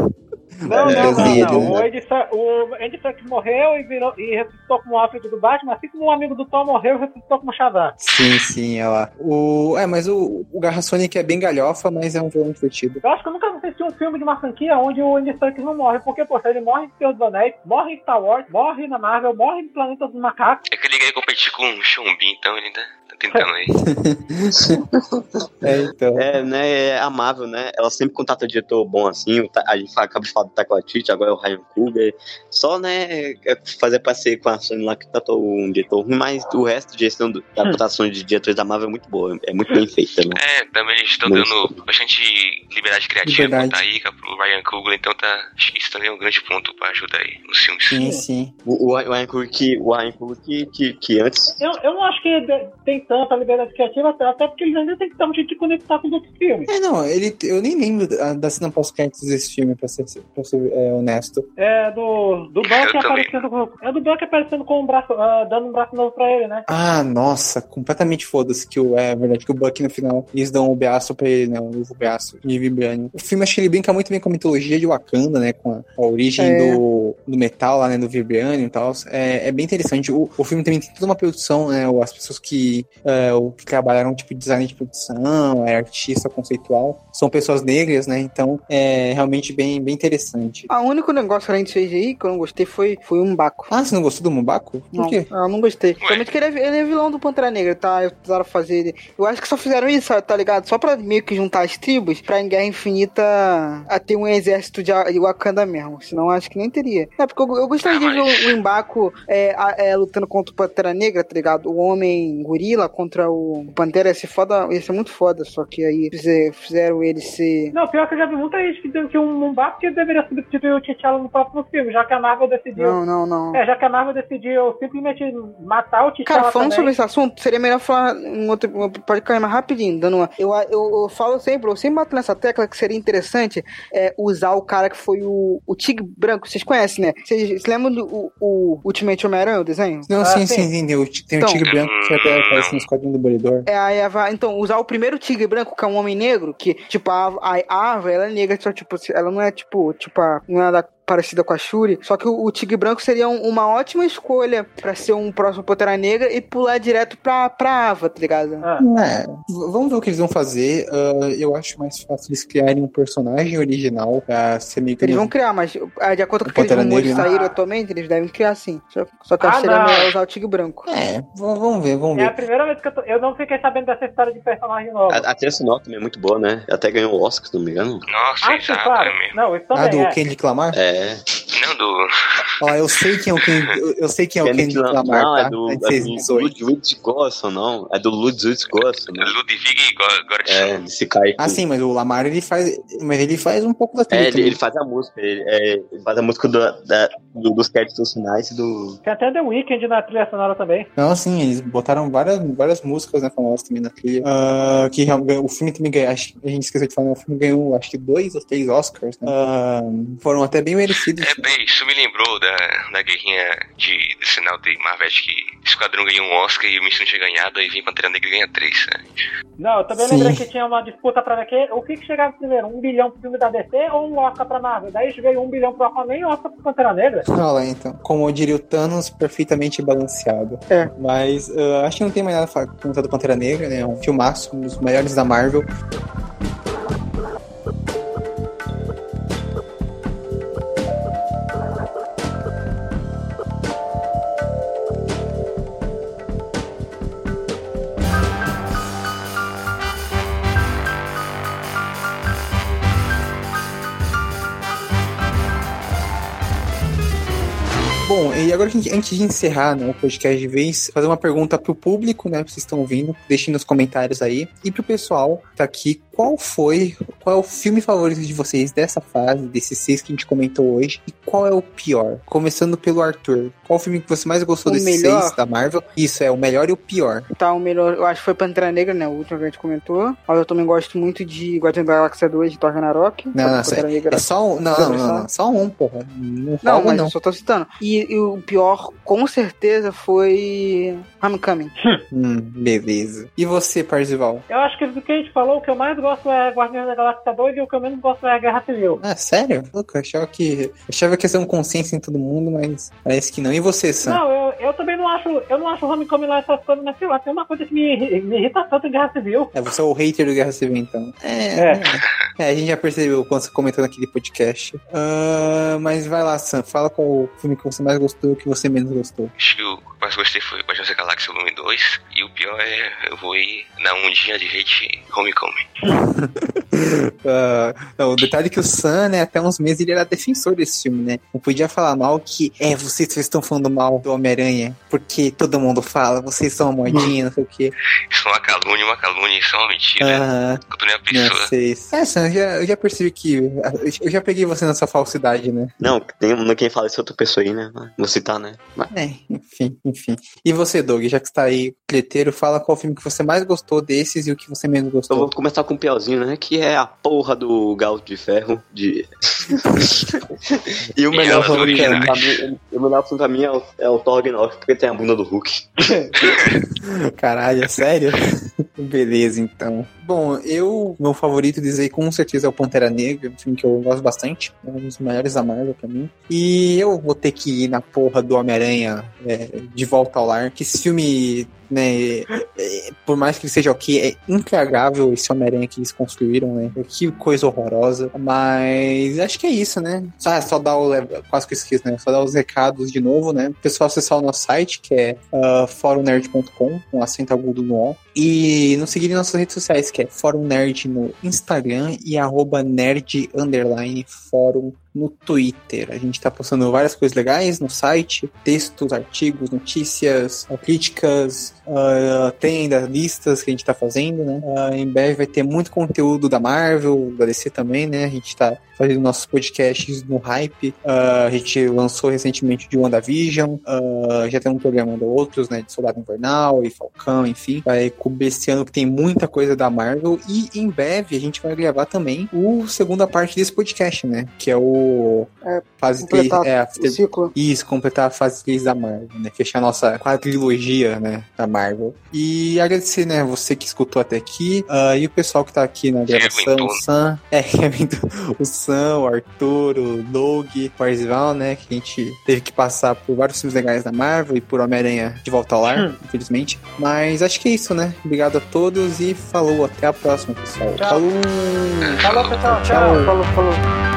S5: Não,
S1: É,
S5: não, não,
S1: ele,
S5: não.
S1: né?
S5: O Andy, Ser- o Andy Serkis morreu e, virou, e ressuscitou como Alfred do Batman, assim como um amigo do Thor morreu e ressuscitou como Shazam.
S1: Sim, sim, é lá. O, é, mas o, o Garra Sonic é bem galhofa, mas é um vilão divertido.
S5: Eu acho que eu nunca assisti um filme de uma franquia onde o Andy Serkis não morre, porque, poxa, ele morre em Senhor dos Anéis, morre em Star Wars, morre na Marvel, morre em Planeta dos Macacos.
S4: É que ele queria competir com o Bean, então ele ainda tentando aí.
S1: É, então.
S3: É, né, é amável, né? Ela sempre contrata um diretor bom assim. A gente acaba de falar do Taika Waititi, agora é o Ryan Coogler. Só, né, é fazer parceria com a Sony lá que tratou um diretor ruim, mas o resto de gestão do- da votação de diretores da Marvel é muito boa, é muito bem feita, né?
S4: É, também eles estão dando bastante liberdade criativa
S1: Liberdade.
S4: pro Taika, pro Ryan Coogler, então tá, acho que isso também é um grande ponto pra ajudar aí nos filmes.
S1: Sim, sim.
S3: O, o, Ryan Coogler que, o Ryan Coogler que, que, que antes...
S5: Eu, eu não acho que tem tanta liberdade criativa, até, porque eles ainda têm que dar um jeito de conectar com os outros filmes.
S1: É, não, ele, eu nem lembro da, da cena pós-créditos desse filme, pra ser, pra ser é, honesto.
S5: É do, do Buck aparecendo com. É do Buck aparecendo com um braço, ah, dando um braço novo pra ele, né?
S1: Ah, nossa, completamente foda-se que o, é verdade que o Buck no final, eles dão o braço pra ele, né, o novo braço de Vibranium. O filme, acho que ele brinca muito bem com a mitologia de Wakanda, né, com a, a origem
S2: É.
S1: do, do metal lá, né, do Vibranium e tal. É, é bem interessante. O, o filme também tem toda uma produção, né, as pessoas que, é, o, que trabalharam, tipo, design de produção, é, artista conceitual, são pessoas negras, né, então é realmente bem, bem interessante.
S2: Ah, o único negócio além de CGI que eu não gostei foi, foi um Baco.
S1: Ah, você não gostou do Mubaco? Por
S2: Não,
S1: quê?
S2: eu não gostei. Principalmente que ele é, ele é vilão do Pantera Negra, tá? Eu precisaram fazer. Eu acho que só fizeram isso, tá ligado? Só pra meio que juntar as tribos, pra em Guerra Infinita a ter um exército de, Wakanda mesmo. Senão acho que nem teria. É, porque eu, eu gostaria de ver o, o Embaco é, é, lutando contra o Pantera Negra, tá ligado? O Homem Gorila contra o Pantera ia ser foda, ia ser muito foda. Só que aí fizer- fizeram ele ser.
S5: Não, pior que eu já vi muita gente que dizendo que um Mumbaku deveria substituir o T'Challa no próximo filme, já que a Marvel decidiu.
S2: Não, não, não.
S5: É, já que a Marvel decidiu simplesmente matar o T'Challa
S2: Cara, falando
S5: também.
S2: sobre esse assunto, seria melhor falar um outro. Pode cair mais rapidinho, dando uma. Eu, eu, eu falo sempre, eu sempre bato nessa tecla que seria interessante é, usar o cara que foi o, o Tigre Branco. Vocês conhecem, né? Vocês, lembram do o, o Ultimate Homem-Aranha, o desenho?
S1: Não,
S5: Ah,
S1: sim,
S5: sim.
S1: sim, sim. Tem o, tem o
S2: Então-
S1: Tigre Branco que até aparece nos quadrinhos do Demolidor.
S2: É, aí a Ava- então, usar o primeiro tigre branco, que é um homem negro, que, tipo, a, a, a Ava, ela é negra, só, tipo, ela não é, tipo, tipo, a, não é da, parecida com a Shuri, só que o, o tigre branco seria um- uma ótima escolha pra ser um próximo Pantera Negra e pular direto pra, pra Ava, tá ligado?
S5: Ah,
S1: É, v- vamos ver o que eles vão fazer. Ah, eu acho mais fácil eles criarem um personagem original pra ser meio que.
S2: Eles vão criar, mas ah, de acordo com
S1: O
S2: rumores que
S1: Negra, né?
S2: saíram atualmente, eles devem criar sim. Só, só que eu
S5: Ah,
S2: acho que seria melhor usar o tigre branco.
S1: É, vamos ver, vamos
S5: é a
S1: ver.
S5: primeira vez que eu tô. Eu não fiquei sabendo dessa história de personagem novo.
S3: A, a trilha sonora também é muito boa, né? Até ganhou o Oscar, se não me engano.
S4: Nossa,
S5: Ah,
S4: exato,
S5: claro.
S4: é mesmo.
S5: Não, isso
S1: Ah,
S5: também
S1: do
S5: é.
S1: Kendrick Lamar?
S3: É.
S4: Não do.
S1: Ó, eu sei quem é o Kendrick, eu- sei quem é o
S3: Kendrick Lam-
S1: Lamar,
S3: não,
S1: tá?
S3: é do,
S1: É
S3: é do
S1: 2018.
S3: Ludwig Göransson, não. É do Ludwig Göransson, né?
S4: Ludwig Göransson.
S3: É, esse cara.
S1: Ah, sim, mas o Lamar ele faz. Mas ele faz um pouco da
S3: É,
S1: trilha.
S3: ele,
S1: também.
S3: ele faz a música, ele, é, ele faz a música do, da, do- dos créditos finais e do.
S5: Tem até The Weeknd na trilha sonora também.
S1: Não, sim, eles botaram várias, várias músicas né, famosas também na trilha. Ah, que o filme também ganhou, acho, a gente esqueceu de falar, né, o filme ganhou acho que dois ou três Oscars, né? Ah, foram até bem merecidos.
S4: É, bem, isso me lembrou da, da guerrinha de, de sinal de Marvel que Esquadrão ganhou um Oscar e o Mission tinha ganhado, aí vem Pantera Negra e ganha três, né?
S5: Não, eu também
S1: Sim.
S5: lembrei que tinha uma disputa pra ver que, o que, que chegava primeiro, um bilhão pro filme da DC ou um Oscar pra Marvel? Daí veio um bilhão pro Aquaman e um Oscar pro Pantera Negra.
S1: Olha lá, então. Como diria o Thanos, perfeitamente balanceado.
S2: É.
S1: Mas ah, acho que não tem mais nada a falar do Pantera Negra, né? É um filmaço, um dos melhores da Marvel. Bom, e agora antes de encerrar né, o podcast de vez, fazer uma pergunta pro público, né? que Vocês estão ouvindo, deixem nos comentários aí. E pro pessoal que tá aqui, qual foi, qual é o filme favorito de vocês dessa fase, desses seis que a gente comentou hoje, e qual é o pior? Começando pelo Arthur. Qual o filme que você mais gostou
S2: O
S1: desses
S2: melhor?
S1: seis da Marvel? Isso, é o melhor e o pior.
S2: Tá, o melhor, eu acho que foi Pantera Negra, né? O último que a gente comentou. Mas eu também gosto muito de Guardião da Galáxia 2 de Thor Ragnarok.
S1: Não, não,
S2: Pantera Negra.
S1: É só um. Não, não, não, não, só um, porra. Não,
S2: Não, mas
S1: não.
S2: eu só tô citando. E, e o pior, com certeza, foi Homecoming.
S1: Hum, beleza. E você, Parzival?
S5: Eu acho que do que a gente falou, o que eu mais gosto é Guardiões da Galáxia 2 e o que eu menos gosto é Guerra Civil.
S1: Ah, sério? Louco, eu achava que. achava que ia ser um consenso em todo mundo, mas parece que não. E você, Sam?
S5: Não, eu, eu também não acho, eu não acho o Homecoming lá essas coisas, mas sei lá, tem uma coisa que me, me irrita tanto em Guerra Civil.
S1: É, você é o hater do Guerra Civil, então. É,
S5: É.
S1: é. É, a gente já percebeu quando você comentou naquele podcast. Ah, mas vai lá, Sam. Fala qual o filme que você mais gostou e o que você menos gostou.
S4: Acho que o que eu mais gostei foi Guardiões da Galáxia Volume 2. E o pior é, eu vou ir na ondinha de hate Homecoming.
S1: Ah, não, o detalhe é que o Sam, né, até uns meses ele era defensor desse filme, né? Não podia falar mal que, é, vocês, estão falando mal do Homem-Aranha, porque todo mundo fala, vocês são uma modinha, não sei o quê.
S4: Isso é uma calúnia, uma calúnia, isso é uma mentira. Eu nem a
S1: não
S4: pessoa.
S1: sei. É, Sam, eu já, eu já percebi que. Eu já peguei você nessa falsidade, né?
S3: Não, tem um- quem fala isso é outra pessoa aí, né? Vou citar, né? Mas-
S1: É, enfim, enfim. E você, Doug, já que está aí, bilheteiro, fala qual filme que você mais gostou desses e o que você menos
S3: Eu
S1: gostou.
S3: vou começar com o piorzinho, né? Que é a porra do Galo de Ferro de. e o melhor filme
S4: originais.
S3: pra mim, o melhor filme pra mim é o, é o Thor Ragnarok, porque tem a bunda do Hulk.
S1: Caralho, é sério? Beleza, então. Bom, eu, meu favorito dizer com certeza é o Pantera Negra, um filme que eu gosto bastante, é um dos maiores da Marvel pra mim. E eu vou ter que ir na porra do Homem-Aranha é, de volta ao lar, que esse filme, né, por mais que ele seja ok, é intragável esse Homem-Aranha que eles construíram, né? Que coisa horrorosa. Mas acho que é isso, né? Só, dar o. Quase que eu né? Só dar os recados de novo, né? Pessoal acessar o nosso site, que é uh, forumnerd.com, com acento agudo no O. E nos seguir em nossas redes sociais, que é Fórum Nerd no Instagram e arroba nerd underline fórum no Twitter. A gente tá postando várias coisas legais no site, textos, artigos, notícias, críticas, uh, tem ainda listas que a gente tá fazendo, né? Uh, em breve vai ter muito conteúdo da Marvel, da DC também, né? A gente tá fazendo nossos podcasts no Hype. Uh, a gente lançou recentemente de WandaVision, uh, já tem um programa de outros, né? De Soldado Invernal e Falcão, enfim. Vai cobrir esse ano que tem muita coisa da Marvel e em breve a gente vai gravar também o segunda parte desse podcast, né? Que é o
S2: É,
S1: fase 3,
S2: completar
S1: é, after- isso, completar a fase 3 da Marvel, né? Fechar a nossa quadrilogia, né? Da Marvel. E agradecer, né? Você que escutou até aqui. ah, e o pessoal que tá aqui na gravação,
S4: aguentou.
S1: o Sam. É, o Sam, o Arthur, o Doug, o Parzival, né? Que a gente teve que passar por vários filmes legais da Marvel e por Homem-Aranha de volta ao lar, infelizmente. Mas acho que é isso, né? Obrigado a todos e falou. Até a próxima, pessoal.
S5: Tchau.
S1: Falou!
S5: Falou, pessoal,
S1: Tchau.
S5: tchau.
S2: Falou, falou.